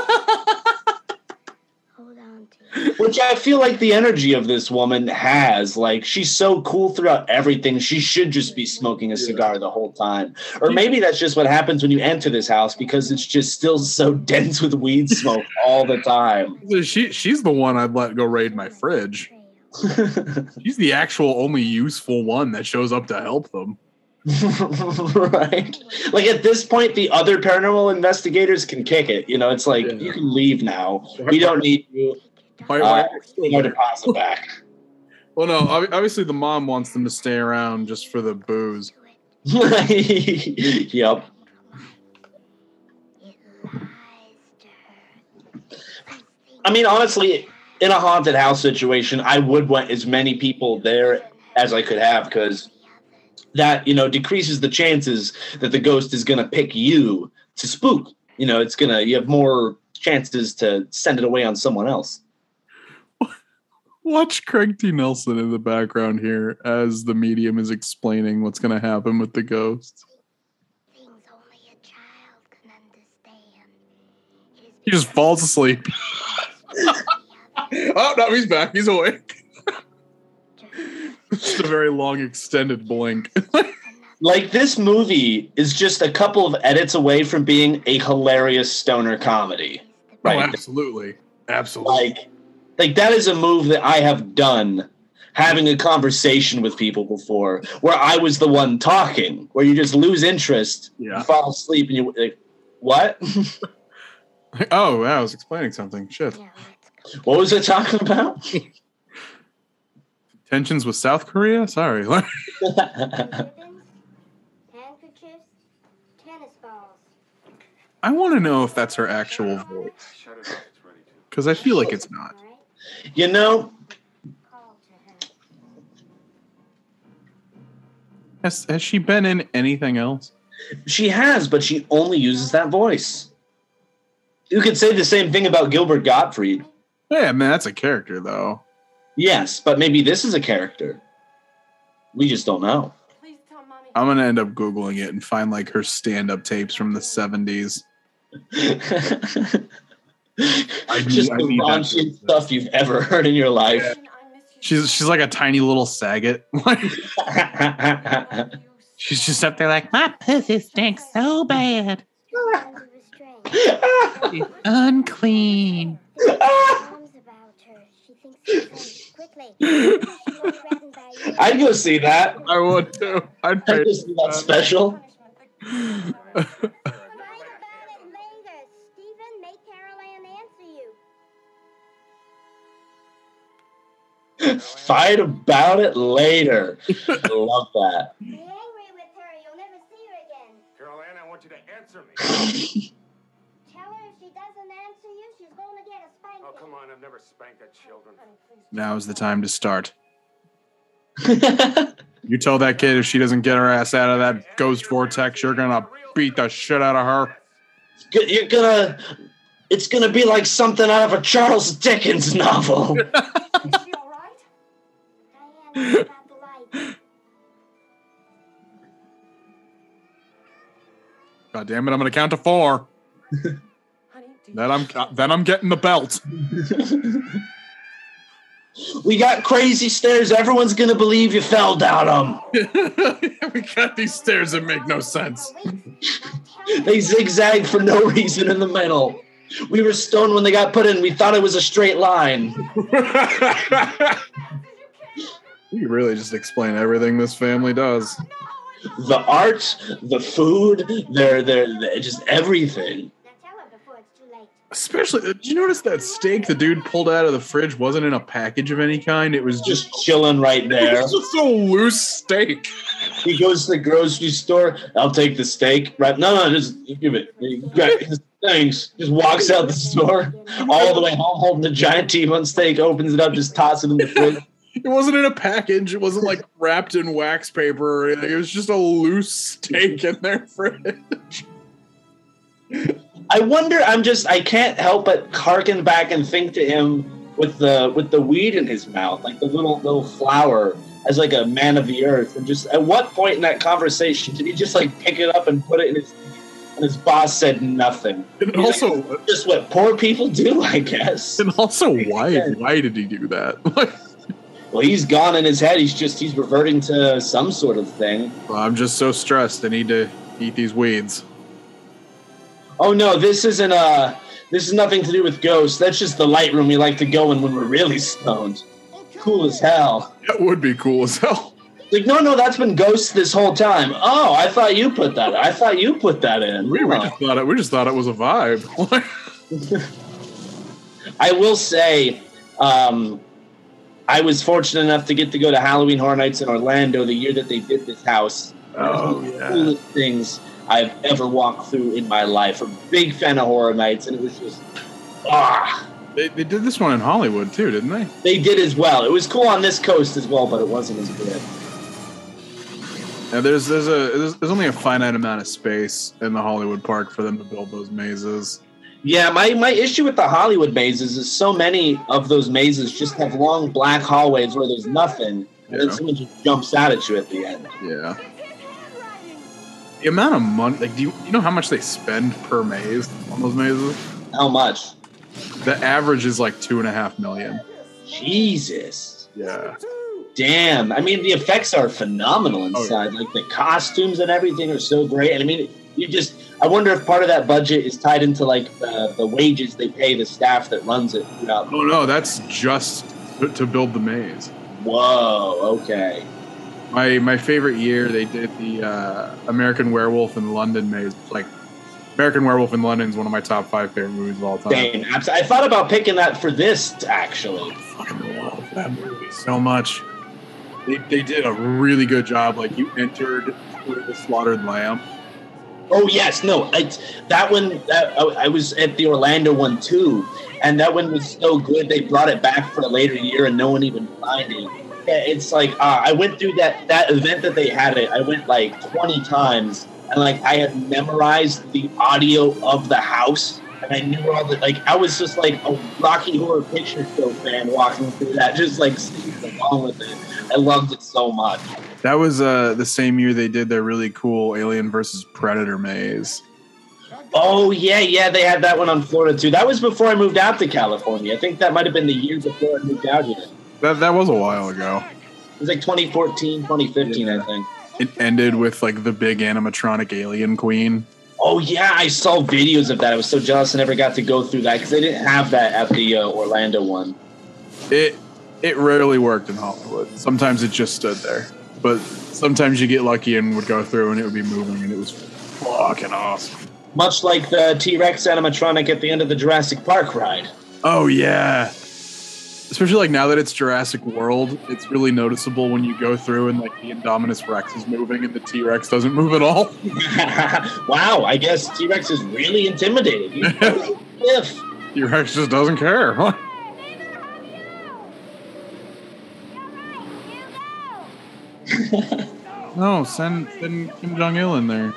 Which I feel like the energy of this woman has. Like she's so cool throughout everything. She should just be smoking a cigar the whole time. Or maybe that's just what happens when you enter this house because it's just still so dense with weed smoke all the time. She she's the one I'd let go raid my fridge. She's the actual only useful one that shows up to help them. right? Like at this point, the other paranormal investigators can kick it. You know, it's like Yeah. you can leave now. We don't need you. My, Uh, my- no deposit back. well, no, obviously the mom wants them to stay around just for the booze. yep. I mean, honestly, in a haunted house situation, I would want as many people there as I could have because that, you know, decreases the chances that the ghost is going to pick you to spook. You know, it's going to, you have more chances to send it away on someone else. Watch Craig T. Nelson in the background here as the medium is explaining what's going to happen with the ghost. He just falls asleep. oh no, he's back. He's awake. just a very long, extended blink. Like this movie is just a couple of edits away from being a hilarious stoner comedy. Oh, absolutely, absolutely. Like like that is a move that I have done having a conversation with people before where I was the one talking, where you just lose interest, Yeah. you fall asleep and you like what? oh, yeah, I was explaining something. Shit. What was it talking about? Tensions with South Korea. Sorry. Handkerchiefs, tennis balls. I want to know if that's her actual voice Shut it off. It's ready to. because I feel like it's not. you know, Call to her. Has Has she been in anything else? she has, but she only uses that voice. You could say the same thing about Gilbert Gottfried. Yeah, man, that's a character though. Yes, but maybe this is a character. We just don't know. Please tell mommy. I'm gonna end up googling it and find like her stand-up tapes from the 70s. just need- the I raunchiest stuff you've ever heard in your life. I. She's she's like a tiny little Saget. She's just up there like My pussy stinks so bad. Under. It's unclean. I'd go see that. I would too. I'd pay I'd go see that special. Write about it later. Stephen, make Carol Anne answer you. Fight about it later. I love that. Be angry with her. You'll never see her again. Carol Anne, I want you to answer me. Tell her if she doesn't answer you, she's going to get a spanking. Oh, come on. I've never spanked at children. Now is the time to start. You tell that kid if she doesn't get her ass out of that ghost vortex, you're gonna beat the shit out of her. You're gonna. It's gonna be like something out of a Charles Dickens novel. Is she all right? Diane, what about the light? God damn it! I'm gonna count to four. then I'm then I'm getting the belt. we got crazy stairs. Everyone's gonna believe you fell down them. we got these stairs that make no sense. They zigzag for no reason in the middle. We were stoned when they got put in. We thought it was a straight line. You really just explain everything this family does. The art, the food, they're, they're, they're just everything. Now tell her before it's too late. Especially, did you notice that steak the dude pulled out of the fridge wasn't in a package of any kind? It was just, Just chilling right it there. was just a loose steak. He goes to the grocery store. I'll take the steak. Right? No, no, just give it. Thanks. Just walks out the store all the way home, holding the giant T-bone steak. Opens it up, just tosses it in the fridge. It wasn't in a package. It wasn't like wrapped in wax paper or anything. It was just a loose steak in their fridge. I wonder. I'm just. I can't help but harken back and think to him with the with the weed in his mouth, like the little little flower, as like a man of the earth. And just at what point in that conversation did he just like pick it up and put it in his? And his boss said nothing. And also, Just what poor people do, I guess. and also, why? Why did he do that? Well, he's gone in his head. He's just he's reverting to some sort of thing. well, I'm just so stressed. I need to eat these weeds. Oh no, this isn't uh this is nothing to do with ghosts. That's just the light room we like to go in when we're really stoned. Cool as hell. That would be cool as hell. Like, no, no, that's been ghosts this whole time. Oh, I thought you put that. I thought you put that in. We, we just thought it. We just thought it was a vibe. I will say, um, I was fortunate enough to get to go to Halloween Horror Nights in Orlando the year that they did this house. Oh, One of the yeah. coolest things I've ever walked through in my life. A big fan of Horror Nights, and it was just ah. they, they did this one in Hollywood too, didn't they? They did as well. It was cool on this coast as well, but it wasn't as good. Yeah, there's there's a there's, there's only a finite amount of space in the Hollywood Park for them to build those mazes. Yeah, my, my issue with the Hollywood mazes is so many of those mazes just have long black hallways where there's nothing, and then someone just jumps out at you at the end. Yeah. The amount of money, like, do you, you know how much they spend per maze on those mazes? How much? The average is like two and a half million. Jesus. Yeah. Damn. I mean, the effects are phenomenal Oh, yeah. inside. Like the costumes and everything are so great. And I mean, you just, I wonder if part of that budget is tied into like the, the wages they pay the staff that runs it throughout. Oh no, that's just to, to build the maze. Whoa. Okay. My my favorite year they did the uh, American Werewolf in London maze. Like American Werewolf in London is one of my top five favorite movies of all time. Same. I thought about picking that for this actually. fucking love that movie so much. They, they did a really good job. Like you entered through the slaughtered lamb. Oh yes, no, I, that one. That, I, I was at the Orlando one too, and that one was so good. They brought it back for a later year, and no one even signed it. Yeah, it's like uh, I went through that that event that they had it. I went like twenty times, and like I had memorized the audio of the house, and I knew all the like. I was just like a Rocky Horror Picture Show fan walking through that, just like singing along with it. I loved it so much. That was uh, the same year they did their really cool Alien versus Predator maze. Oh yeah, yeah, they had that one on Florida too. That was before I moved out to California. I think that might have been the year before I moved out here. It That that was a while ago. was like 2014, 2015, I think. It ended with like the big animatronic alien queen. Oh yeah, I saw videos of that. I was so jealous I never got to go through that because they didn't have that at the uh, Orlando one. It it rarely worked in Hollywood. Sometimes it just stood there, but sometimes you get lucky and would go through and it would be moving and it was fucking awesome. Much like the T Rex animatronic at the end of the Jurassic Park ride. Oh yeah. Especially like now that it's Jurassic World, it's really noticeable when you go through and like the Indominus Rex is moving and the T Rex doesn't move at all. wow, I guess T Rex is really intimidated. He's totally. T Rex just doesn't care. Huh? no, send send Kim Jong Il in there.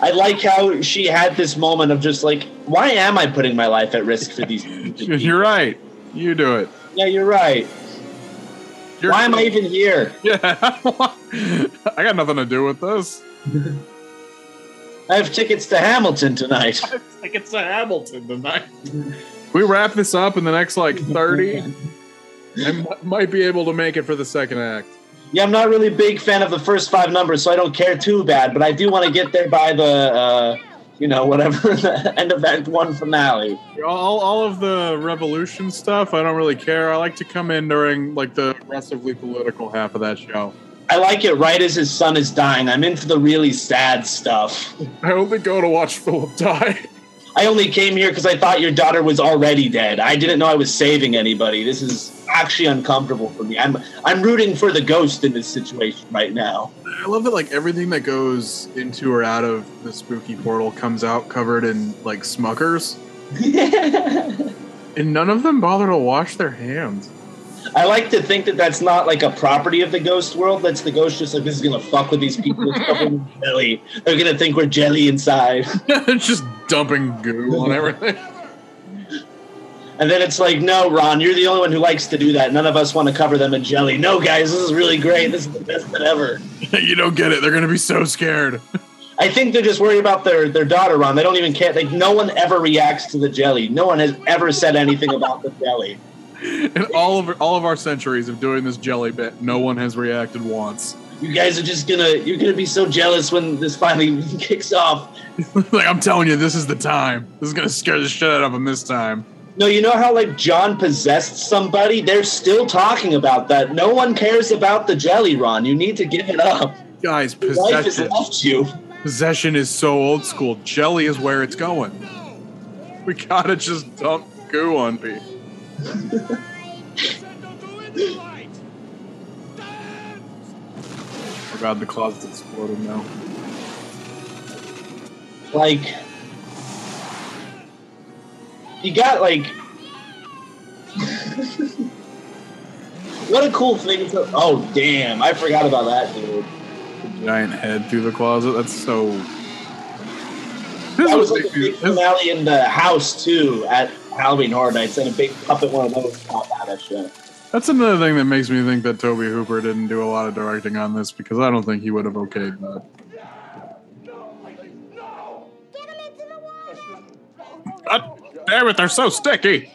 I like how she had this moment of just like, why am I putting my life at risk for these? people? You're right. You do it. Yeah, you're right. You're Why am I even here? Yeah. I got nothing to do with this. I have tickets to Hamilton tonight. Like it's a Hamilton tonight. we wrap this up in the next like 30. I m- might be able to make it for the second act. Yeah, I'm not really a big fan of the first five numbers, so I don't care too bad. But I do want to get there by the, uh, you know, whatever the end of Act One finale. All, all of the revolution stuff, I don't really care. I like to come in during like the aggressively political half of that show. I like it right as his son is dying. I'm in for the really sad stuff. I only go to watch Philip die. I only came here because I thought your daughter was already dead. I didn't know I was saving anybody. This is actually uncomfortable for me. I'm I'm rooting for the ghost in this situation right now. I love that like everything that goes into or out of the spooky portal comes out covered in like smuckers, and none of them bother to wash their hands. I like to think that that's not like a property of the ghost world. That's the ghost just like this is gonna fuck with these people. It's covered in jelly. They're gonna think we're jelly inside. just dumping goo on everything. And then it's like, no, Ron, you're the only one who likes to do that. None of us want to cover them in jelly. No, guys, this is really great. This is the best thing ever. you don't get it. They're gonna be so scared. I think they're just worried about their, their daughter, Ron. They don't even care. Like, no one ever reacts to the jelly. No one has ever said anything about the jelly. In all of all of our centuries of doing this jelly bit, no one has reacted once. You guys are just gonna you're gonna be so jealous when this finally kicks off. like I'm telling you, this is the time. This is gonna scare the shit out of them this time. No, you know how like John possessed somebody? They're still talking about that. No one cares about the jelly, Ron. You need to give it up. Guys, Your Life has possession. left you. Possession is so old school. Jelly is where it's going. We gotta just dump goo on me. Oh god, the closet's exploding now. Like you got like what a cool thing to oh damn, I forgot about that dude. Giant head through the closet. That's so. This That was like me- big finale in the house too at Halloween Horror Nights and a big puppet one of those pop out of shit. That's another thing that makes me think that Tobe Hooper didn't do a lot of directing on this because I don't think he would have okayed that. Uh, God damn it, they're so sticky.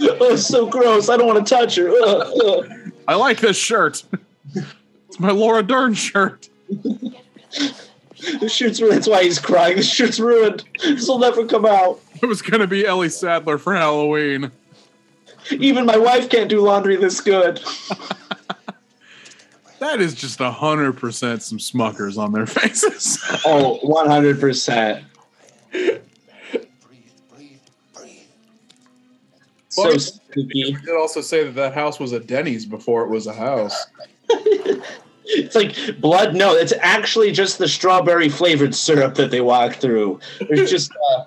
Oh, it's so gross. I don't want to touch her. Ugh, ugh. I like this shirt. it's my Laura Dern shirt. This shirt's ruined. That's why he's crying. This shirt's ruined. This will never come out. It was gonna be Ellie Sattler for Halloween. Even my wife can't do laundry this good. That is just a hundred percent some smuckers on their faces. Oh, 100%. So Well, spooky. did also say that that house was a Denny's before it was a house. It's like blood. No, it's actually just the strawberry flavored syrup that they walk through. There's just uh,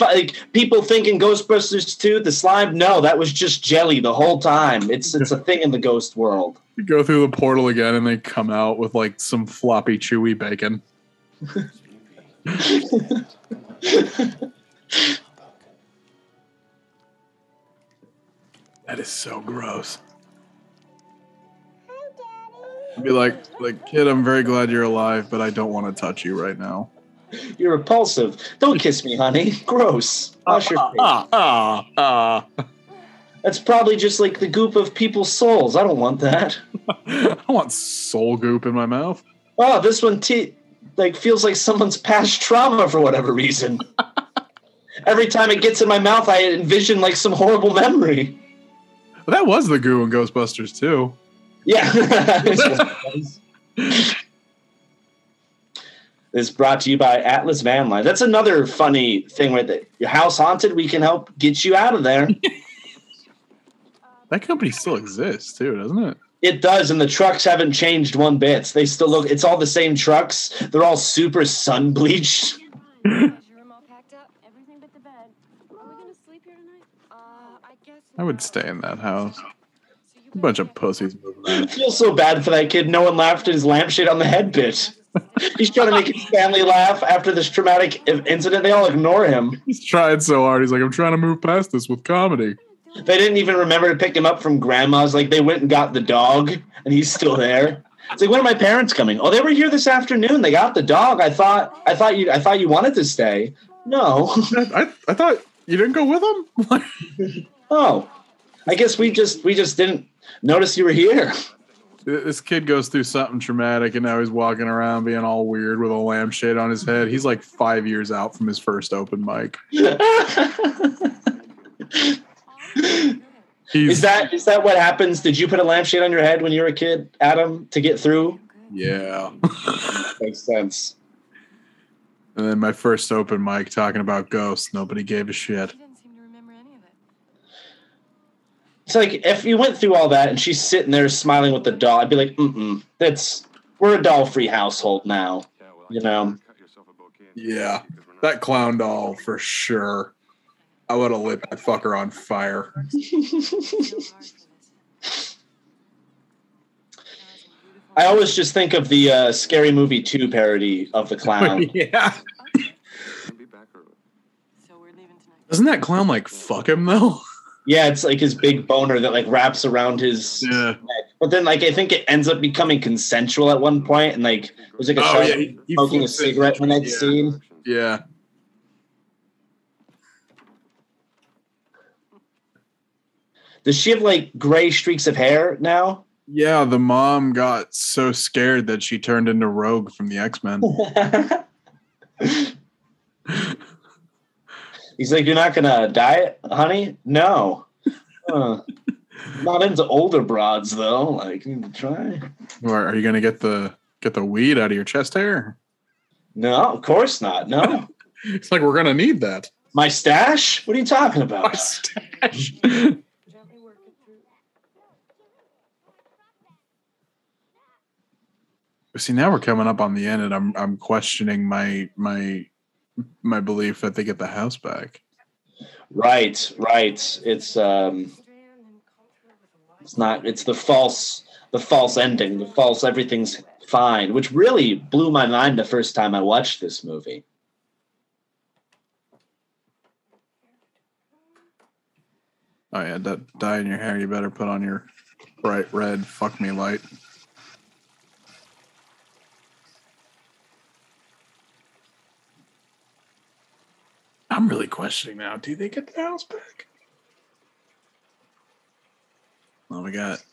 like people thinking Ghostbusters 2, the slime. No, that was just jelly the whole time. It's it's a thing in the ghost world. You go through the portal again and they come out with like some floppy, chewy bacon. that is so gross. I'd Be like, like kid, I'm very glad you're alive, but I don't want to touch you right now. You're repulsive. Don't kiss me, honey. Gross. Wash your face. Ah, ah, ah. That's probably just like the goop of people's souls. I don't want that. I want soul goop in my mouth. Oh, this one t- like feels like someone's past trauma for whatever reason. Every time it gets in my mouth, I envision like some horrible memory. But that was the goo in Ghostbusters too. Yeah. This is brought to you by Atlas Van Lines. That's another funny thing with it. Your house haunted, we can help get you out of there. That company still exists too, doesn't it? It does, and the trucks haven't changed one bit. They still look. It's all the same trucks. They're all super sun bleached. Is your room all packed up? Everything but the bed. Are we gonna sleep here tonight? Uh, I guess. I would stay in that house. A bunch of pussies moving I feel so bad for that kid. No one laughed at his lampshade on the head bit. He's trying to make his family laugh after this traumatic incident. They all ignore him. He's trying so hard. He's like, I'm trying to move past this with comedy. They didn't even remember to pick him up from grandma's. Like they went and got the dog, and he's still there. It's like, when are my parents coming? Oh, they were here this afternoon. They got the dog. I thought, I thought you, I thought you wanted to stay. No. I, I thought you didn't go with him. oh, I guess we just, we just didn't notice you were here. This kid goes through something traumatic, and now he's walking around being all weird with a lampshade on his head. He's like five years out from his first open mic. Is that is that what happens? Did you put a lampshade on your head when you were a kid, Adam, to get through? Yeah. Makes sense. And then my first open mic talking about ghosts. Nobody gave a shit. She didn't seem to remember any of it. It's like if you went through all that and she's sitting there smiling with the doll, I'd be like, mm mm, that's we're a doll-free household now. You know, Yeah, that clown doll for sure. I would have lit that fucker on fire. I always just think of the uh, Scary Movie 2 parody of the clown. yeah. So we're leaving tonight. Doesn't that clown like fuck him though? Yeah, it's like his big boner that like wraps around his Yeah. neck. But then like I think it ends up becoming consensual at one point and like it was like a Oh, yeah, he- he smoking a cigarette in that Yeah. scene. Yeah. Does she have like gray streaks of hair now? Yeah, the mom got so scared that she turned into Rogue from the X Men. He's like, You're not gonna diet, honey? No. Huh. Not into older broads though. Like, you need to try. or are you gonna get the get the weed out of your chest hair? No, of course not. No. It's like we're gonna need that. My stash? What are you talking about? My about? stash. Gently work it through. See, now we're coming up on the end, and I'm I'm questioning my my my belief that they get the house back. Right, right. It's um it's not it's the false the false ending, the false everything's fine, which really blew my mind the first time I watched this movie. Oh yeah, that dye in your hair. You better put on your bright red fuck me light. I'm really questioning now. Do they get the house back? Well, we got.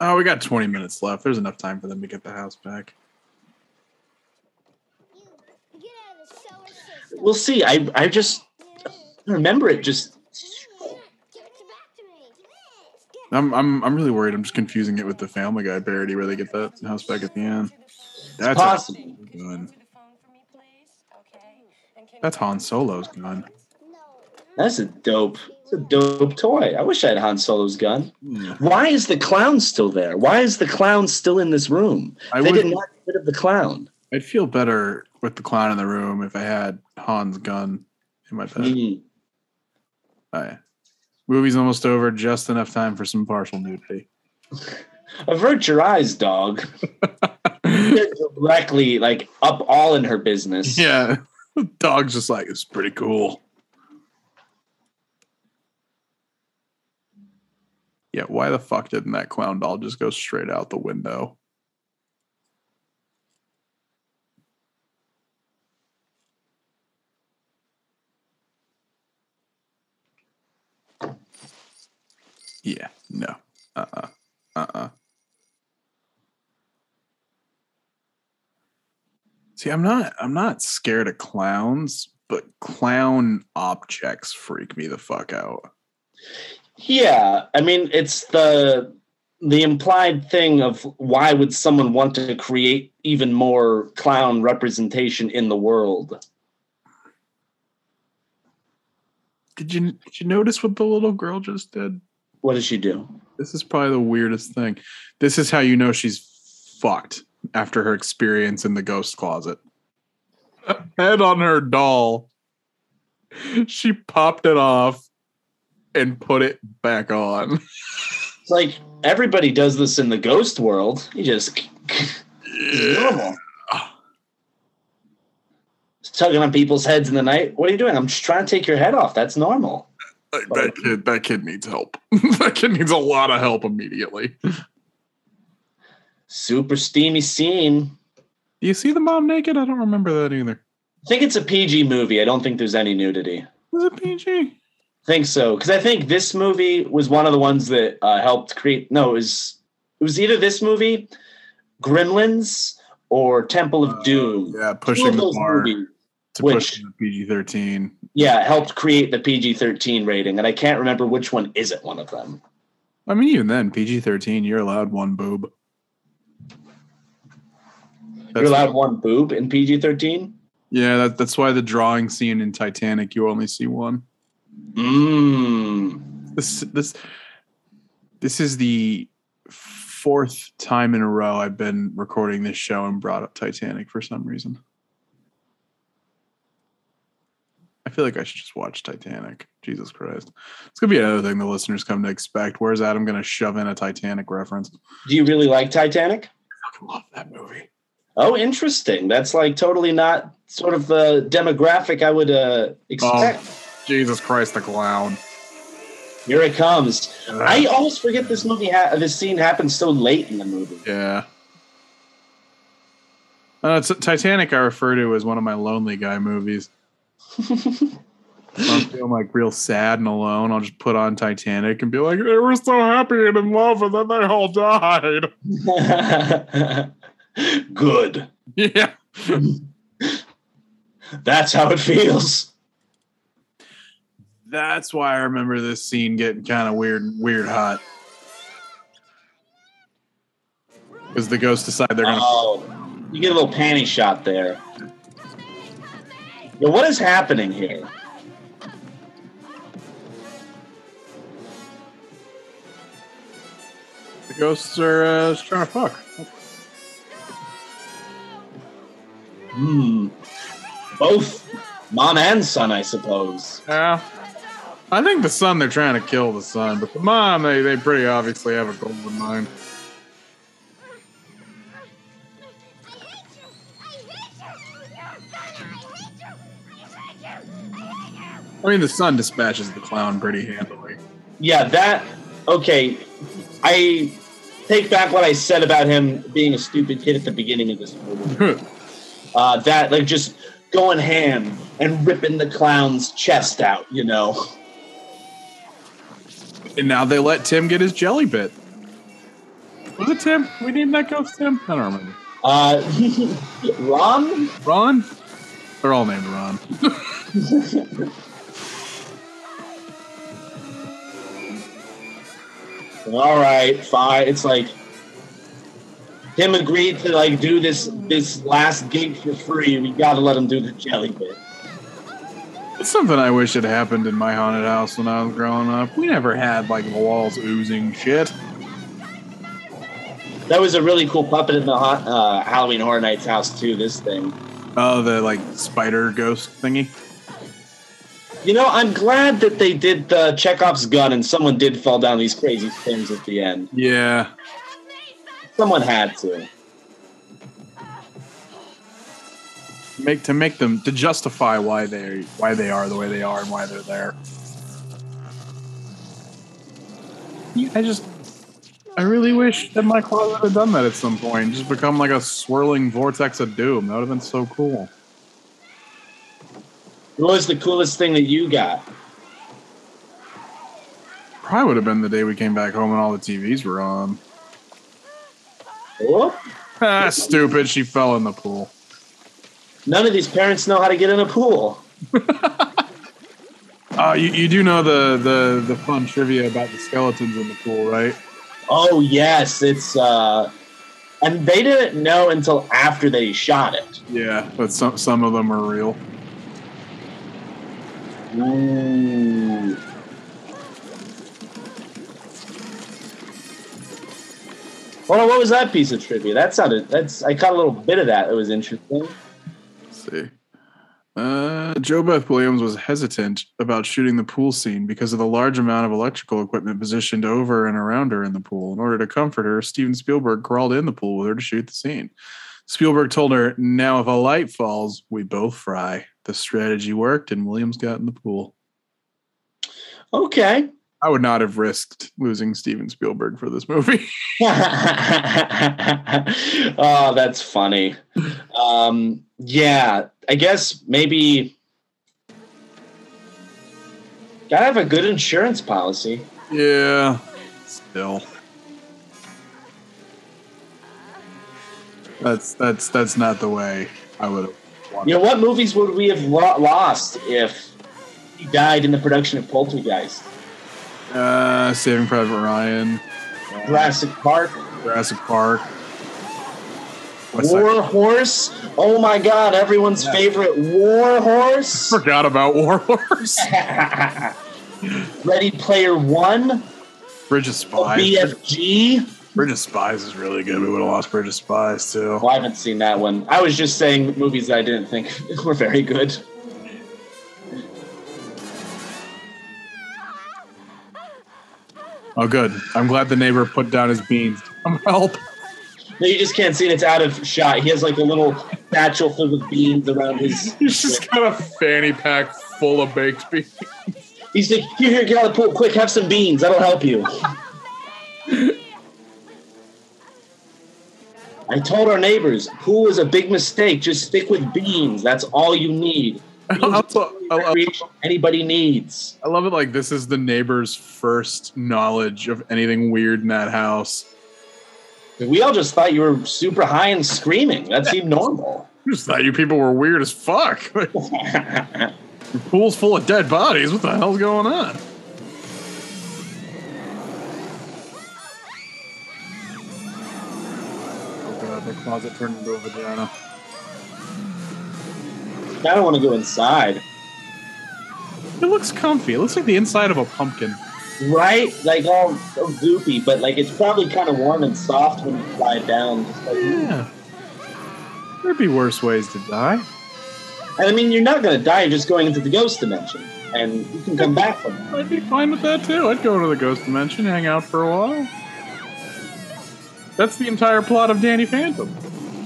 Oh, we got 20 minutes left. There's enough time for them to get the house back. You, get out of the solar system. We'll see. I I just remember it just Give it back to me. Get I'm I'm I'm really worried. I'm just confusing it with the Family Guy parody where they get the house back at the end. That's possible. A gun. To the phone for me, please. Okay. And can That's Han Solo's gun. That's a dope it's a dope toy. I wish I had Han Solo's gun. Yeah. Why is the clown still there? Why is the clown still in this room? I they would- did not get rid of the clown. I'd feel better with the clown in the room if I had Han's gun in my bed. Mm. Movie's almost over. Just enough time for some partial nudity. Avert your eyes, dog. Directly like up all in her business. yeah. Dog's just like, it's pretty cool. Yeah, why the fuck didn't that clown doll just go straight out the window? Yeah, no. Uh uh-uh. uh. Uh uh. See, I'm not I'm not scared of clowns, but clown objects freak me the fuck out. Yeah, I mean it's the the implied thing of why would someone want to create even more clown representation in the world? Did you did you notice what the little girl just did? What does she do? This is probably the weirdest thing. This is how you know she's fucked after her experience in the ghost closet. Head on her doll. She popped it off and put it back on. It's like everybody does this in the ghost world. You just normal. Tugging on people's heads in the night. What are you doing? I'm just trying to take your head off. That's normal. That kid that kid needs help. that kid needs a lot of help immediately. Super steamy scene. Do you see the mom naked? I don't remember that either. I think it's a PG movie. I don't think there's any nudity. Was it PG? I think so because I think this movie was one of the ones that uh, helped create. No, it was it was either this movie, Gremlins, or Temple of Doom. Yeah, pushing the bar movies, to which- push the PG thirteen. yeah, helped create the PG thirteen rating, and I can't remember which one isn't one of them. I mean, even then, PG thirteen, you're allowed one boob. You're allowed one boob in PG thirteen. Yeah, that, that's why the drawing scene in Titanic you only see one. Mmm. This this this is the fourth time in a row I've been recording this show and brought up Titanic for some reason. I feel like I should just watch Titanic. Jesus Christ. It's gonna be another thing the listeners come to expect. Where's Adam gonna shove in a Titanic reference? Do you really like Titanic? I fucking love that movie. Oh, interesting. That's like totally not sort of the demographic I would uh, expect. Jesus Christ, the clown. Here it comes. I always forget this movie. Ha- this scene happens so late in the movie. Yeah. Uh, it's Titanic. I refer to as one of my lonely guy movies. I'm feeling like real sad and alone. I'll just put on Titanic and be like, "They were so happy and in love, and then they all died." Good. Yeah. That's how it feels. That's why I remember this scene getting kind of weird, weird hot. Because the ghosts decide they're gonna. Oh, you get a little panty shot there. Yo, what is happening here? The ghosts are uh, trying to fuck. Hmm. Both mom and son, I suppose. Yeah. I think the son they're trying to kill the son, but the mom they they pretty obviously have a goal in mind. I mean, the son dispatches the clown pretty handily. Yeah, that. Okay, I take back what I said about him being a stupid kid at the beginning of this movie. Uh, that like just going ham and ripping the clown's chest out, you know. and now they let Tim get his jelly bit. Was it Tim? We named that ghost Tim? I don't remember. Uh, Ron. Ron? They're all named Ron. All right, fine. It's like him agreed to like do this this last gig for free. We got to let him do the jelly bit. It's something I wish had happened in my haunted house when I was growing up. We never had like the walls oozing shit. That was a really cool puppet in the uh, Halloween Horror Nights house too. This thing. Oh, the like spider ghost thingy. You know, I'm glad that they did the Chekhov's gun and someone did fall down these crazy stairs at the end. Yeah. Someone had to. Make to make them to justify why they why they are the way they are and why they're there. I just I really wish that my closet had done that at some point. Just become like a swirling vortex of doom. That would have been so cool. What was the coolest thing that you got? Probably would have been the day we came back home and all the TVs were on. Whoop. Ah, stupid. She fell in the pool. None of these parents know how to get in a pool. Uh, you, you do know the, the, the fun trivia about the skeletons in the pool, right? Oh yes, it's uh and they didn't know until after they shot it. Yeah, but some some of them are real. Ooh. On, what was that piece of trivia? That sounded that's I caught a little bit of that. It was interesting. Let's see. Uh, JoBeth Williams was hesitant about shooting the pool scene because of the large amount of electrical equipment positioned over and around her in the pool. In order to comfort her, Steven Spielberg crawled in the pool with her to shoot the scene. Spielberg told her, Now, if a light falls, we both fry. The strategy worked, and Williams got in the pool. Okay. I would not have risked losing Steven Spielberg for this movie. oh, that's funny. Um, yeah, I guess maybe gotta have a good insurance policy. yeah, still. That's that's that's not the way I would have wanted. You know, what movies would we have lo- lost if he died in the production of Poltergeist? Uh, Saving Private Ryan, Jurassic Park. Jurassic Park. Side- War Horse. Oh my God! Everyone's favorite War Horse. Forgot about War Horse. Ready Player One. Bridge of Spies. BFG. Bridge of Spies is really good. We would have lost Bridge of Spies too. Well, I haven't seen that one. I was just saying movies that I didn't think were very good. Oh, good. I'm glad the neighbor put down his beans. Come help. No, you just can't see it. It's out of shot. He has like a little satchel filled with beans around his. He's just got a fanny pack full of baked beans. He's like, here, here, get out of the pool, quick, have some beans. That'll help you. I told our neighbors, pool is a big mistake. Just stick with beans. That's all you need. I also- Anybody needs. I love it. Like this is the neighbor's first knowledge of anything weird in that house. We all just thought you were super high and screaming. That seemed normal. Just thought you people were weird as fuck. Your pool's full of dead bodies. What the hell's going on? Oh god, the closet turned into a vagina. I don't want to go inside. It looks comfy. It looks like the inside of a pumpkin. Right? Like all so goopy, but like it's probably kind of warm and soft when you lie down. Like, Yeah. There'd be worse ways to die. And I mean, you're not going to die. You're just going into the ghost dimension, and you can come back from that. I'd be fine with that too. I'd go to the ghost dimension, hang out for a while. That's the entire plot of Danny Phantom.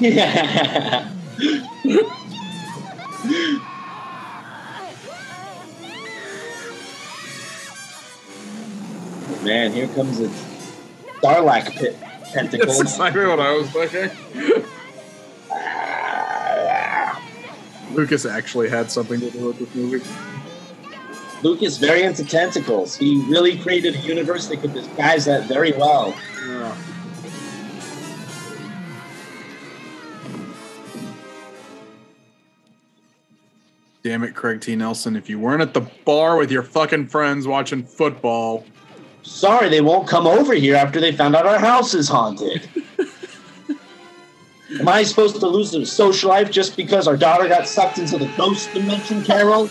Yeah. Man, here comes a Sarlacc pit That's tentacles. exactly what I was thinking. Lucas actually had something to do with this movie. Lucas very into tentacles. He really created a universe that could disguise that very well. Yeah. Damn it, Craig T. Nelson. If you weren't at the bar with your fucking friends watching football, Sorry, they won't come over here after they found out our house is haunted. Am I supposed to lose the social life just because our daughter got sucked into the ghost dimension, Carol?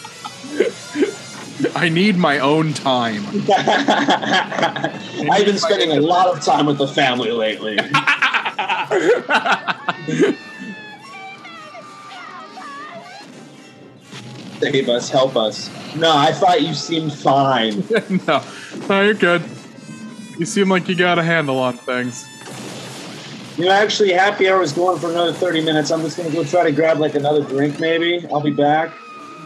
I need my own time. I've been spending a lot of time with the family lately. Save us, help us. No, I thought you seemed fine. no, no, you're good. You seem like you got a handle on things. You know, actually, happy hour is going for another 30 minutes. I'm just going to go try to grab like another drink, maybe. I'll be back.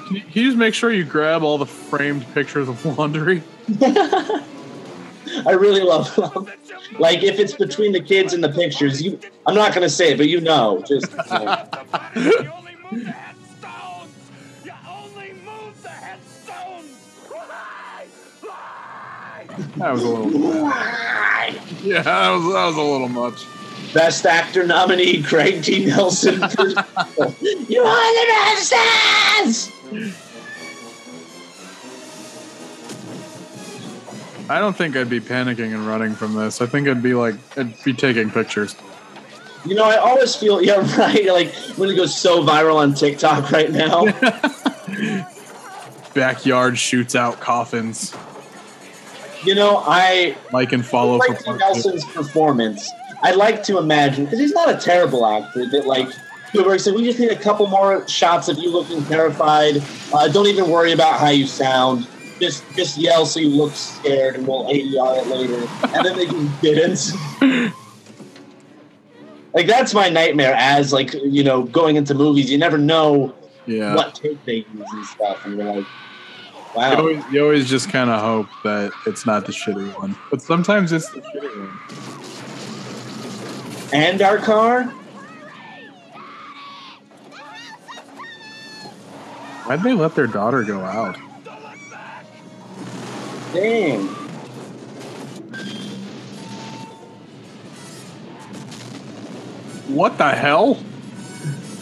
Can you, can you just make sure you grab all the framed pictures of laundry? I really love them. Like, if it's between the kids and the pictures, you. I'm not going to say it, but you know. Just. like, That was a little. Yeah, that was that was a little much. Best actor nominee Craig T. Nelson. for- you are the bestest! I don't think I'd be panicking and running from this. I think I'd be like, I'd be taking pictures. You know, I always feel yeah, right. Like when it goes so viral on TikTok right now. Backyard shoots out coffins. You know, I Like and follow for Craig two. Nelson's performance. I'd like to imagine because he's not a terrible actor. That like Spielberg said, we just need a couple more shots of you looking terrified. Uh, don't even worry about how you sound. Just just yell so you look scared, and we'll ADR it later. And then they just didn't. like that's my nightmare. As like you know, going into movies, you never know Yeah. what take they use and stuff, and you're like, You always, you always just kind of hope that it's not the shitty one, but sometimes it's the shitty one. And our car. Why'd they let their daughter go out? Dang. What the hell?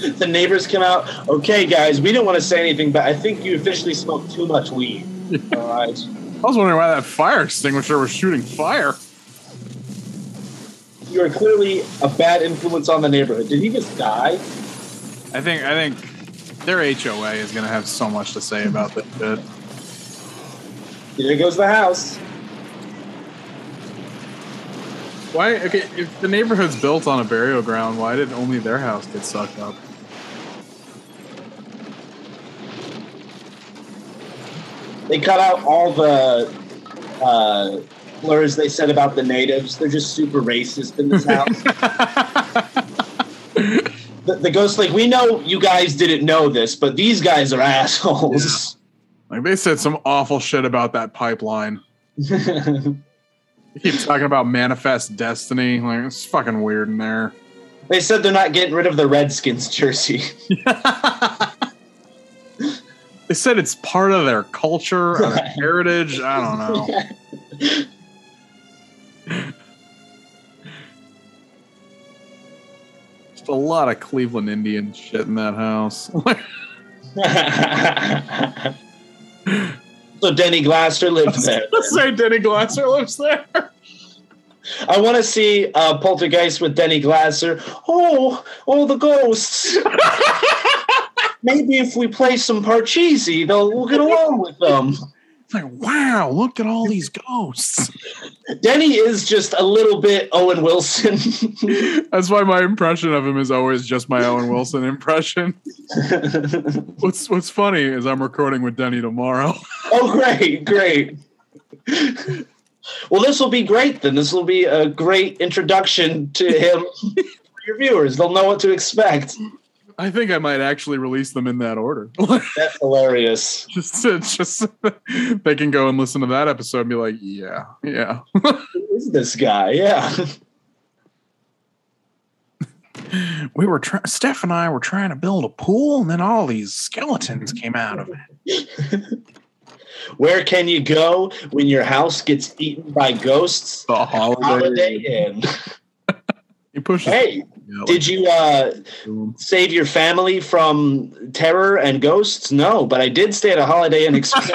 the neighbors come out. Okay, guys, we didn't want to say anything, but I think you officially smoked too much weed. All right. I was wondering why that fire extinguisher was shooting fire. You are clearly a bad influence on the neighborhood. Did he just die? I think I think their HOA is gonna have so much to say about this shit. There goes the house. Why? Okay, if the neighborhood's built on a burial ground, why did only their house get sucked up? They cut out all the uh, slurs they said about the natives. They're just super racist in this house. the, the ghost, like, we know you guys didn't know this, but these guys are assholes. Like they said some awful shit about that pipeline. They keep talking about manifest destiny. Like it's fucking weird in there. they said they're not getting rid of the Redskins jersey. They said it's part of their culture, or their heritage. I don't know. Just a lot of Cleveland Indian shit in that house. so Denny Glasser lived there. Let's say Denny Glasser lives there. I want to see uh, Poltergeist with Denny Glasser. Oh, oh, the ghosts. Maybe if we play some Parcheesi, they'll we'll get along with them. It's like, wow, look at all these ghosts. Denny is just a little bit Owen Wilson. That's why my impression of him is always just my Owen Wilson impression. What's What's funny is I'm recording with Denny tomorrow. oh, great, great. Well, this will be great then. This will be a great introduction to him for your viewers. They'll know what to expect. I think I might actually release them in that order. That's hilarious. just to, just they can go and listen to that episode and be like, yeah, yeah. Who is this guy? Yeah. we were trying. Steph and I were trying to build a pool, and then all these skeletons came out of it. Where can you go when your house gets eaten by ghosts? The holiday. Holiday Inn. He pushes. Hey, Yeah, did you uh, save your family from terror and ghosts? No, but I did stay at a Holiday Inn Express.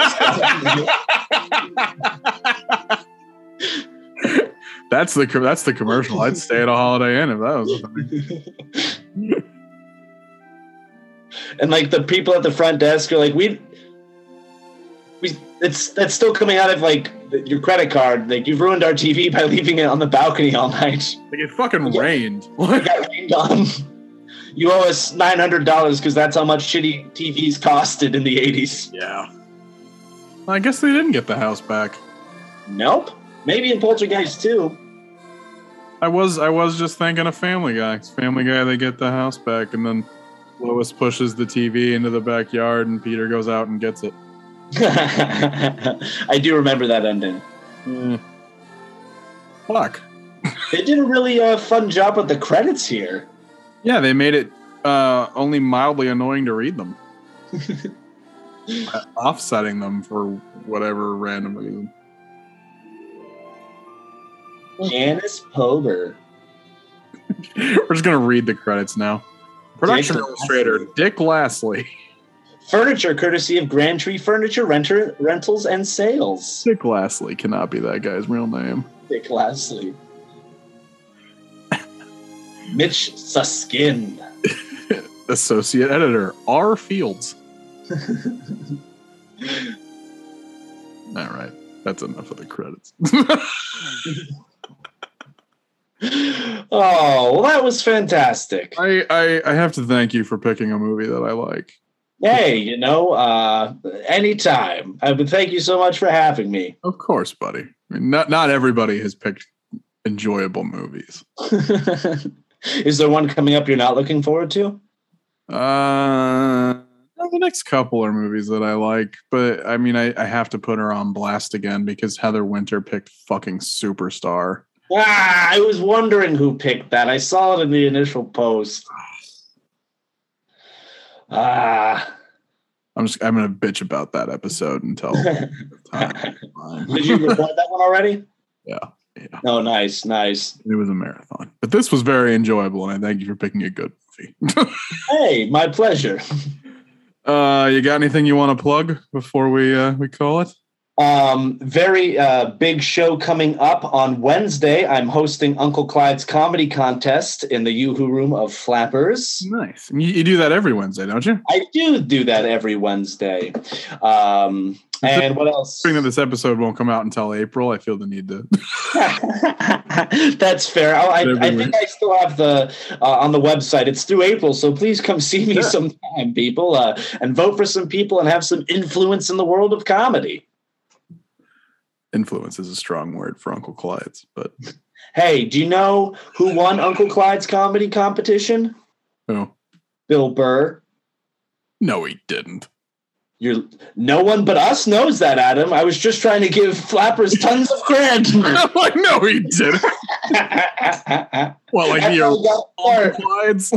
that's the that's the commercial. I'd stay at a Holiday Inn if that was. thing. and like the people at the front desk are like, we, we, it's that's still coming out of like your credit card. Like you've ruined our TV by leaving it on the balcony all night. Like it fucking Yeah. rained. It got rained on. You owe us nine hundred dollars because that's how much shitty TVs costed in the eighties. yeah. I guess they didn't get the house back. Nope. Maybe in Poltergeist too. I was I was just thinking of Family Guy. Family Guy, they get the house back, and then Lois pushes the TV into the backyard, and Peter goes out and gets it. I do remember that ending. Eh. Fuck. They did a really uh, fun job with the credits here. Yeah, they made it uh, only mildly annoying to read them, Uh, offsetting them for whatever random reason. Janice Pober. We're just gonna read the credits now. Production Dick illustrator Lastly. Dick Lastly. Furniture courtesy of Grand Tree Furniture Renter Rentals and Sales. Dick Lastly cannot be that guy's real name. Dick Lastly. Mitch Suskin. Associate editor R Fields. All right, that's enough of the credits. Oh, well, that was fantastic. I, I I have to thank you for picking a movie that I like. Hey, you know, uh, anytime. I would thank you so much for having me. Of course, buddy. I mean, not not everybody has picked enjoyable movies. Is there one coming up you're not looking forward to? Uh, the next couple are movies that I like, but I mean, I, I have to put her on blast again because Heather Winter picked fucking Superstar. Ah, I was wondering who picked that. I saw it in the initial post. Ah, I'm just I'm gonna bitch about that episode until time. did you record that one already? Yeah, yeah. Oh, nice, nice. It was a marathon, but this was very enjoyable, and I thank you for picking a good movie. Hey, my pleasure. uh, you got anything you want to plug before we uh, we call it? Um, very uh, big show coming up on Wednesday. I'm hosting Uncle Clyde's comedy contest in the Yoo-Hoo Room of Flappers. Nice. You, you do that every Wednesday, don't you? I do do that every Wednesday. Um, and what else? That this episode won't come out until April, I feel the need to. That's fair. I, I, I think I still have the uh, on the website. It's through April, so please come see me sometime, people, uh, and vote for some people and have some influence in the world of comedy. Influence is a strong word for Uncle Clyde's, but Hey, do you know who won Uncle Clyde's comedy competition? oh Bill Burr. no, he didn't. You're no one but us knows that, Adam. I was just trying to give Flappers tons of credit. like no, he didn't. Well, like That's the how we got the part. Uncle Clyde's.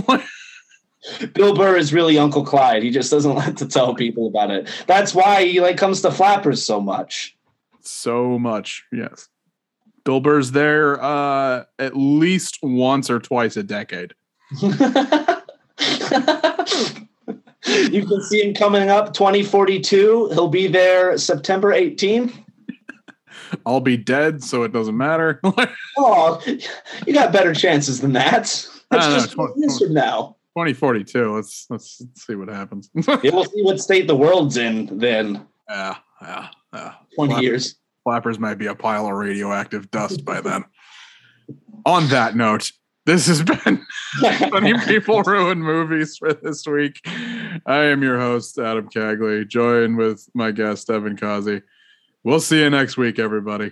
Bill Burr is really Uncle Clyde. He just doesn't like to tell people about it. That's why he like comes to Flappers so much. So much, yes. Bill Burr's there uh, at least once or twice a decade. you can see him coming up 2042. He'll be there September 18th. I'll be dead, so it doesn't matter. Oh, you got better chances than that. It's I don't know, just twen- years from now. 2042. Let's let's, let's see what happens. Yeah, we'll see what state the world's in then. yeah, yeah, yeah. 20 Flap- years. Flappers might be a pile of radioactive dust by then. On that note, this has been Funny People Ruin Movies for this week. I am your host, Adam Cagley, joined with my guest, Evan Causey. We'll see you next week, everybody.